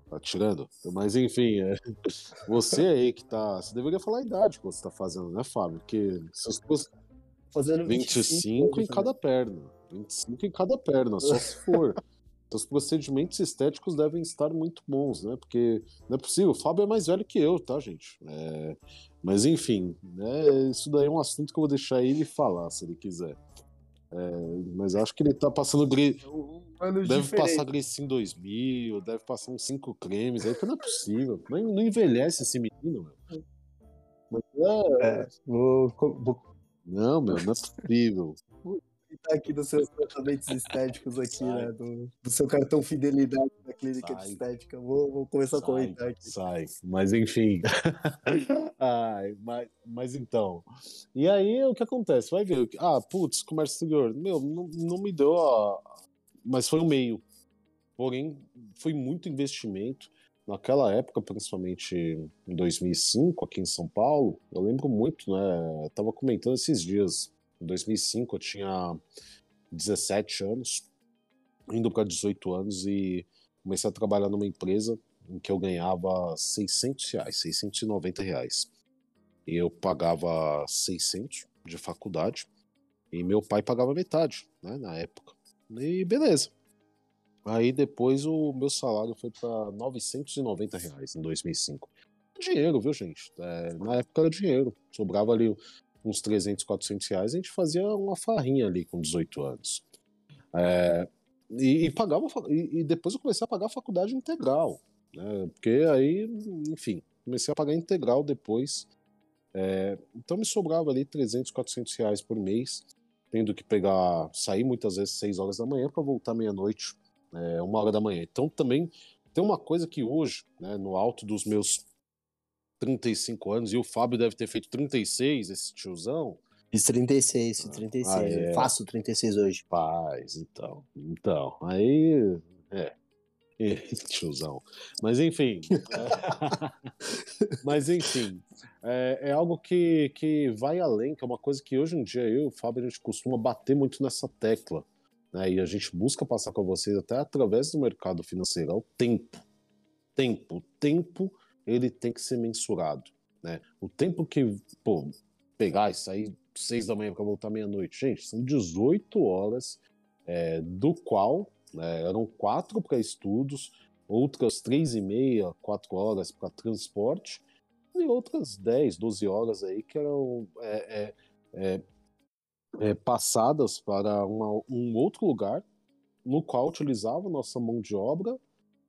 Tá tirando. Mas enfim, é... você aí que tá. Você deveria falar a idade que você tá fazendo, né, Fábio? Porque seus fazendo 25, 25 em cada perna. 25 em cada perna, só se for. Então, os procedimentos estéticos devem estar muito bons, né? Porque não é possível. O Fábio é mais velho que eu, tá, gente? É... Mas, enfim, né? isso daí é um assunto que eu vou deixar ele falar, se ele quiser. É... Mas acho que ele tá passando. Gre... deve diferente. passar Grecin 2000, deve passar uns 5 cremes aí, porque não é possível. Não, não envelhece esse menino, meu. Mas, é... é vou... Não, meu, não é possível. Aproveitar aqui dos seus tratamentos estéticos aqui, sai. né? Do, do, seu cartão fidelidade da clínica sai. de estética. Vou, vou começar sai, a comentar aqui. Sai, mas enfim. [LAUGHS] Ai, mas, mas então. E aí o que acontece? Vai ver. Ah, putz, comércio exterior. Meu, não, não me deu a. Mas foi um meio. Porém, foi muito investimento naquela época, principalmente em 2005, aqui em São Paulo, eu lembro muito, né? Eu tava comentando esses dias. Em 2005 eu tinha 17 anos, indo para 18 anos e comecei a trabalhar numa empresa em que eu ganhava 600 reais, 690 reais. E eu pagava 600 de faculdade e meu pai pagava metade, né, na época. E beleza. Aí depois o meu salário foi para 990 reais em 2005. Dinheiro, viu, gente? É, na época era dinheiro. Sobrava ali uns 300, 400 reais, a gente fazia uma farrinha ali com 18 anos. É, e, e, pagava e, e, depois eu comecei a pagar a faculdade integral, né? Porque aí, enfim, comecei a pagar integral depois. É, então me sobrava ali 300, 400 reais por mês, tendo que pegar, sair muitas vezes 6 horas da manhã para voltar meia-noite é, uma hora da manhã. Então também tem uma coisa que hoje, né, no alto dos meus 35 anos, e o Fábio deve ter feito 36, esse tiozão. Fiz 36, fiz 36. Ah, é. Faço 36 hoje. Paz, então. Então, aí. É. [LAUGHS] tiozão. Mas enfim. [LAUGHS] mas enfim. É, é, algo que, que vai além, que é uma coisa que hoje em dia eu e o Fábio a gente costuma bater muito nessa tecla né, e a gente busca passar com vocês até através do mercado financeiro, é o tempo. Tempo. Tempo, ele tem que ser mensurado. Né? O tempo que, pô, pegar e sair seis da manhã para voltar meia-noite, gente, são 18 horas, é, do qual né, eram quatro para estudos, outras três e meia, quatro horas para transporte, e outras 10, 12 horas aí que eram é, é, é é, passadas para uma, um outro lugar, no qual utilizava nossa mão de obra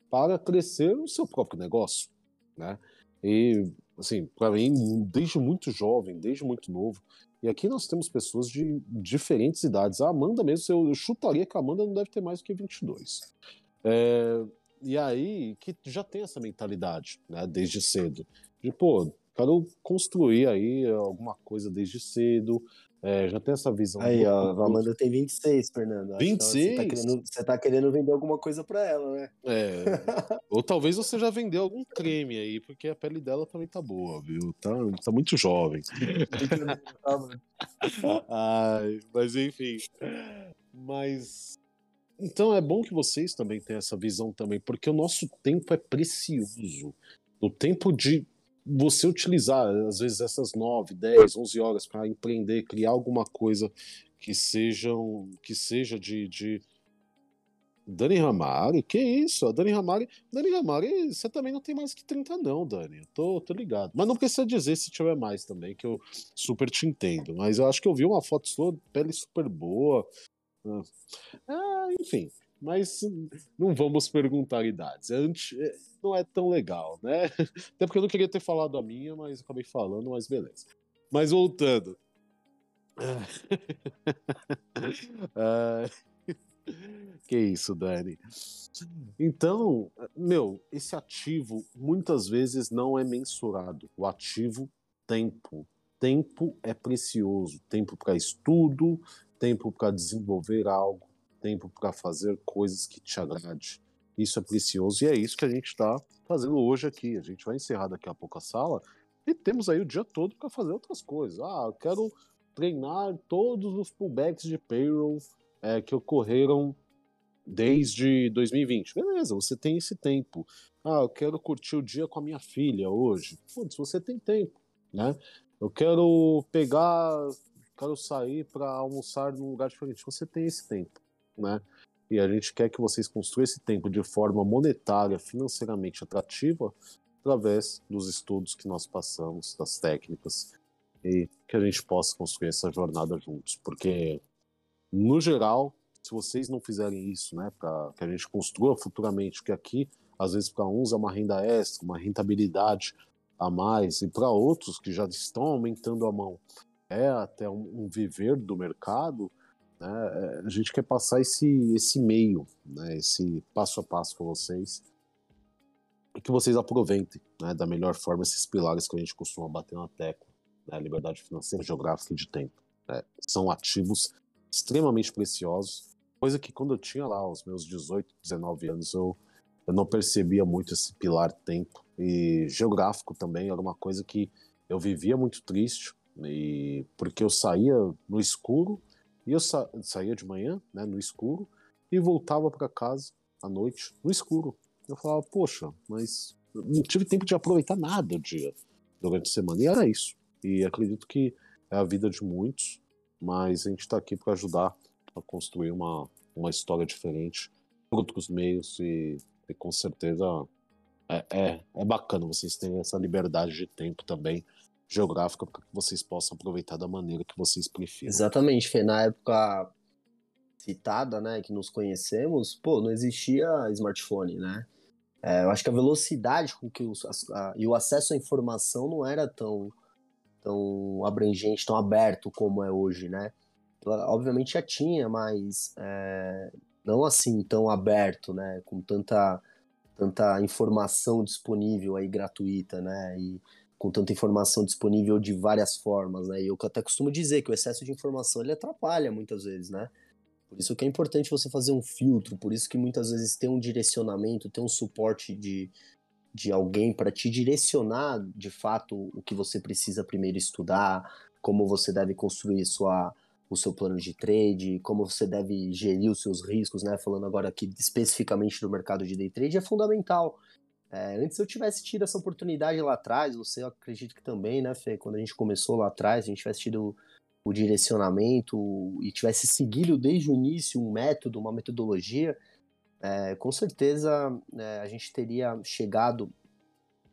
para crescer o seu próprio negócio, né? E assim, para mim, desde muito jovem, desde muito novo, e aqui nós temos pessoas de diferentes idades. A Amanda mesmo, eu chutaria que a Amanda não deve ter mais do que 22. É, e aí, que já tem essa mentalidade, né, desde cedo. De, pô, quero construir aí alguma coisa desde cedo, é, já tem essa visão. Aí, do... ó, a Amanda tem 26, Fernando. 26? Você tá, querendo, você tá querendo vender alguma coisa pra ela, né? É. [LAUGHS] Ou talvez você já vendeu algum creme aí, porque a pele dela também tá boa, viu? Tá, tá muito jovem. [LAUGHS] Ai, mas enfim. Mas. Então é bom que vocês também tenham essa visão também, porque o nosso tempo é precioso. O tempo de você utilizar, às vezes, essas 9, 10, 11 horas para empreender, criar alguma coisa que, sejam, que seja de, de... Dani Ramari, que isso? A Dani Ramari, Dani Ramari, você também não tem mais que 30 não, Dani. Eu tô, tô ligado. Mas não precisa dizer se tiver mais também, que eu super te entendo. Mas eu acho que eu vi uma foto sua, pele super boa. Ah, enfim. Mas não vamos perguntar idades. Antes, não é tão legal, né? [LAUGHS] Até porque eu não queria ter falado a minha, mas acabei falando, mas beleza. Mas voltando. [LAUGHS] que isso, Dani. Então, meu, esse ativo muitas vezes não é mensurado. O ativo tempo. Tempo é precioso. Tempo para estudo, tempo para desenvolver algo, tempo para fazer coisas que te agrade. Isso é precioso e é isso que a gente está fazendo hoje aqui. A gente vai encerrar daqui a pouco a sala e temos aí o dia todo para fazer outras coisas. Ah, eu quero treinar todos os pullbacks de payroll é, que ocorreram desde 2020. Beleza, você tem esse tempo. Ah, eu quero curtir o dia com a minha filha hoje. Putz, você tem tempo, né? Eu quero pegar, quero sair para almoçar num lugar diferente. Você tem esse tempo, né? e a gente quer que vocês construam esse tempo de forma monetária, financeiramente atrativa, através dos estudos que nós passamos, das técnicas, e que a gente possa construir essa jornada juntos. Porque, no geral, se vocês não fizerem isso, né, para que a gente construa futuramente, que aqui, às vezes, para uns é uma renda extra, uma rentabilidade a mais, e para outros que já estão aumentando a mão, é até um viver do mercado, né, a gente quer passar esse, esse meio, né, esse passo a passo com vocês, e que vocês aproveitem né, da melhor forma esses pilares que a gente costuma bater na tecla, né, liberdade financeira, geográfica e de tempo. Né, são ativos extremamente preciosos, coisa que quando eu tinha lá os meus 18, 19 anos, eu, eu não percebia muito esse pilar tempo, e geográfico também era uma coisa que eu vivia muito triste, e porque eu saía no escuro e eu sa saía de manhã, né, no escuro, e voltava para casa à noite, no escuro. Eu falava, poxa, mas não tive tempo de aproveitar nada o dia durante a semana. E era isso. E acredito que é a vida de muitos, mas a gente está aqui para ajudar a construir uma, uma história diferente por outros meios e, e com certeza é, é, é bacana vocês terem essa liberdade de tempo também geográfica para que vocês possam aproveitar da maneira que vocês preferem. Exatamente, Fê. Na época citada, né, que nos conhecemos, pô, não existia smartphone, né? É, eu acho que a velocidade com que os, a, e o acesso à informação não era tão, tão abrangente, tão aberto como é hoje, né? Obviamente já tinha, mas é, não assim tão aberto, né? Com tanta, tanta informação disponível aí gratuita, né? E, com tanta informação disponível de várias formas, né? E eu até costumo dizer que o excesso de informação ele atrapalha muitas vezes, né? Por isso que é importante você fazer um filtro, por isso que muitas vezes ter um direcionamento, ter um suporte de, de alguém para te direcionar de fato o que você precisa primeiro estudar, como você deve construir sua, o seu plano de trade, como você deve gerir os seus riscos, né? Falando agora aqui especificamente do mercado de day trade, é fundamental. É, antes eu tivesse tido essa oportunidade lá atrás, você acredito que também, né, Fê? Quando a gente começou lá atrás, a gente tivesse tido o, o direcionamento e tivesse seguido desde o início um método, uma metodologia, é, com certeza é, a gente teria chegado,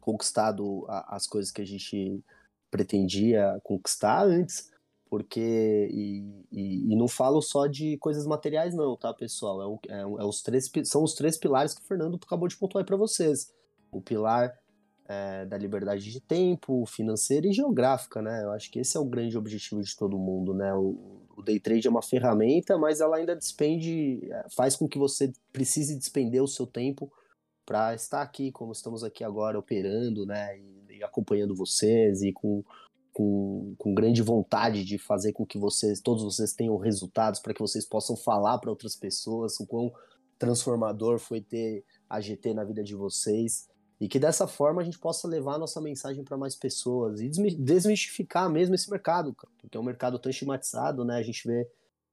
conquistado a, as coisas que a gente pretendia conquistar antes, porque e, e, e, não falo só de coisas materiais não, tá pessoal? É, o, é, é os três, são os três pilares que o Fernando acabou de pontuar para vocês o pilar é, da liberdade de tempo, financeira e geográfica, né? Eu acho que esse é o grande objetivo de todo mundo, né? O, o day trade é uma ferramenta, mas ela ainda despende, é, faz com que você precise despender o seu tempo para estar aqui, como estamos aqui agora, operando, né? E, e acompanhando vocês e com, com, com, grande vontade de fazer com que vocês, todos vocês tenham resultados para que vocês possam falar para outras pessoas o quão transformador foi ter a GT na vida de vocês. E que dessa forma a gente possa levar a nossa mensagem para mais pessoas e desmistificar mesmo esse mercado, porque é um mercado tão estigmatizado, né? A gente vê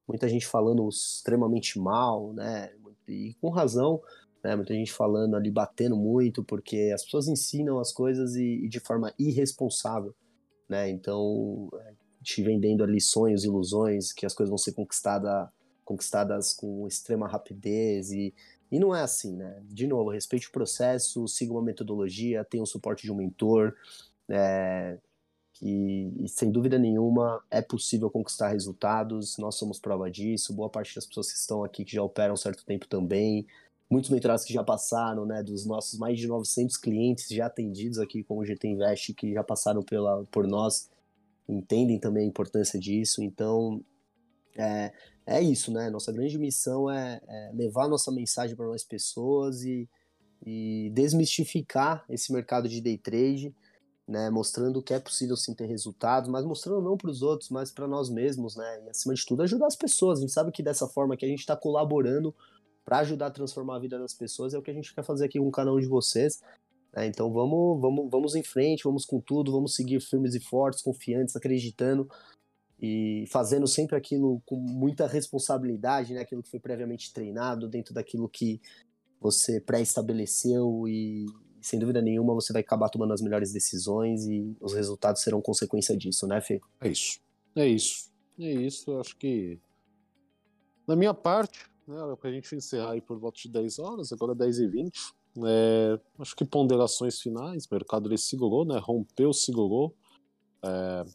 muita gente falando extremamente mal, né? E com razão, né? Muita gente falando ali, batendo muito, porque as pessoas ensinam as coisas e, e de forma irresponsável, né? Então, é, te vendendo ali sonhos, ilusões, que as coisas vão ser conquistadas conquistadas com extrema rapidez e e não é assim, né? De novo, respeite o processo, siga uma metodologia, tenha o suporte de um mentor, é, e sem dúvida nenhuma é possível conquistar resultados, nós somos prova disso, boa parte das pessoas que estão aqui que já operam um certo tempo também, muitos mentorados que já passaram, né, dos nossos mais de 900 clientes já atendidos aqui com o GT Invest, que já passaram pela, por nós, entendem também a importância disso, então é, é isso, né? Nossa grande missão é, é levar nossa mensagem para mais pessoas e, e desmistificar esse mercado de day trade, né? Mostrando que é possível sim ter resultados, mas mostrando não para os outros, mas para nós mesmos, né? E acima de tudo ajudar as pessoas. A gente sabe que dessa forma que a gente está colaborando para ajudar a transformar a vida das pessoas é o que a gente quer fazer aqui com o canal de vocês. Né? Então vamos, vamos, vamos em frente, vamos com tudo, vamos seguir firmes e fortes, confiantes, acreditando e fazendo sempre aquilo com muita responsabilidade, né? Aquilo que foi previamente treinado dentro daquilo que você pré-estabeleceu e sem dúvida nenhuma você vai acabar tomando as melhores decisões e os resultados serão consequência disso, né, Fê? É isso. É isso. É isso. Acho que da minha parte, né, para a gente encerrar aí por volta de 10 horas, agora 10 e 20 é, acho que ponderações finais, mercado ele segurou, né, rompeu, segurou, é,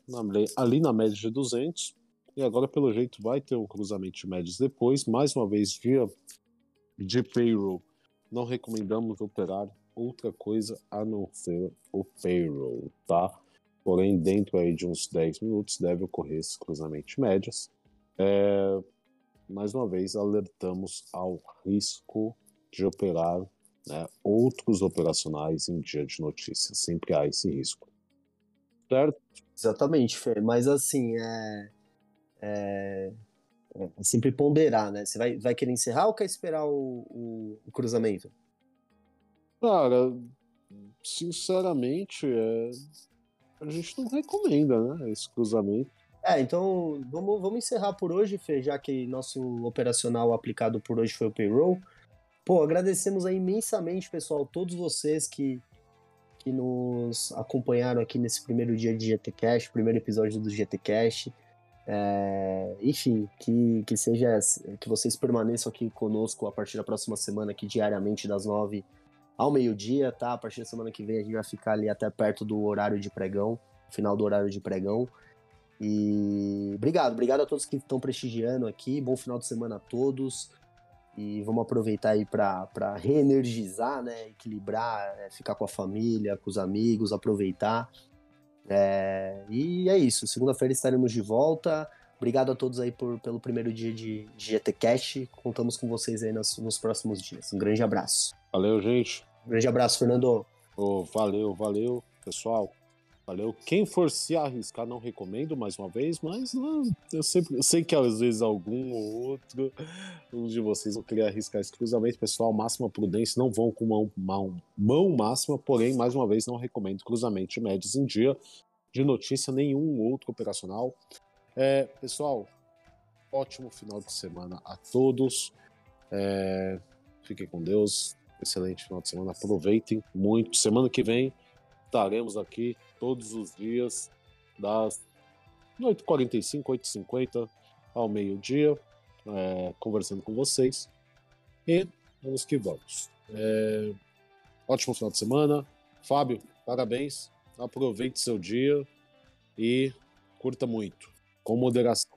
ali na média de 200, e agora pelo jeito vai ter um cruzamento de médias depois, mais uma vez via de payroll, não recomendamos operar outra coisa a não ser o payroll, tá? Porém, dentro aí de uns 10 minutos deve ocorrer esse cruzamento de médias. É, mais uma vez, alertamos ao risco de operar né, outros operacionais em dia de notícia. Sempre há esse risco. Certo? Exatamente, Fê. Mas assim, é, é, é, sempre ponderar, né? Você vai, vai querer encerrar ou quer esperar o, o, o cruzamento? Cara, sinceramente, é, a gente não recomenda, né? Esse cruzamento. É, então vamos, vamos encerrar por hoje, Fê, já que nosso operacional aplicado por hoje foi o payroll. Pô, agradecemos aí imensamente, pessoal, todos vocês que, que nos acompanharam aqui nesse primeiro dia de GTCast, primeiro episódio do GTCast. É, enfim, que, que seja que vocês permaneçam aqui conosco a partir da próxima semana, aqui diariamente das nove ao meio-dia, tá? A partir da semana que vem a gente vai ficar ali até perto do horário de pregão, final do horário de pregão. E obrigado, obrigado a todos que estão prestigiando aqui. Bom final de semana a todos. E vamos aproveitar aí para reenergizar, né? Equilibrar, é, ficar com a família, com os amigos, aproveitar. É, e é isso. Segunda-feira estaremos de volta. Obrigado a todos aí por, pelo primeiro dia de, de GTCast. Contamos com vocês aí nos, nos próximos dias. Um grande abraço. Valeu, gente. Um grande abraço, Fernando. Oh, valeu, valeu, pessoal. Valeu. Quem for se arriscar, não recomendo mais uma vez, mas não, eu, sempre, eu sei que às vezes algum ou outro, um de vocês vão querer arriscar esse cruzamento. Pessoal, máxima prudência, não vão com mão, mão, mão máxima, porém, mais uma vez, não recomendo cruzamento de médios em dia de notícia nenhum outro operacional. É, pessoal, ótimo final de semana a todos. É, fiquem com Deus. Excelente final de semana. Aproveitem muito. Semana que vem estaremos aqui todos os dias, das 8h45, 8h50 ao meio-dia, é, conversando com vocês. E vamos que vamos. É, ótimo final de semana. Fábio, parabéns. Aproveite seu dia e curta muito, com moderação.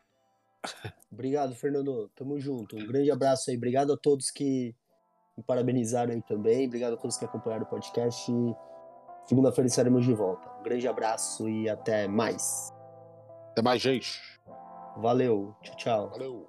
[LAUGHS] Obrigado, Fernando. Tamo junto. Um grande abraço aí. Obrigado a todos que me parabenizaram aí também. Obrigado a todos que acompanharam o podcast. Segunda-feira estaremos de volta. Um grande abraço e até mais. Até mais, gente. Valeu. Tchau, tchau. Valeu.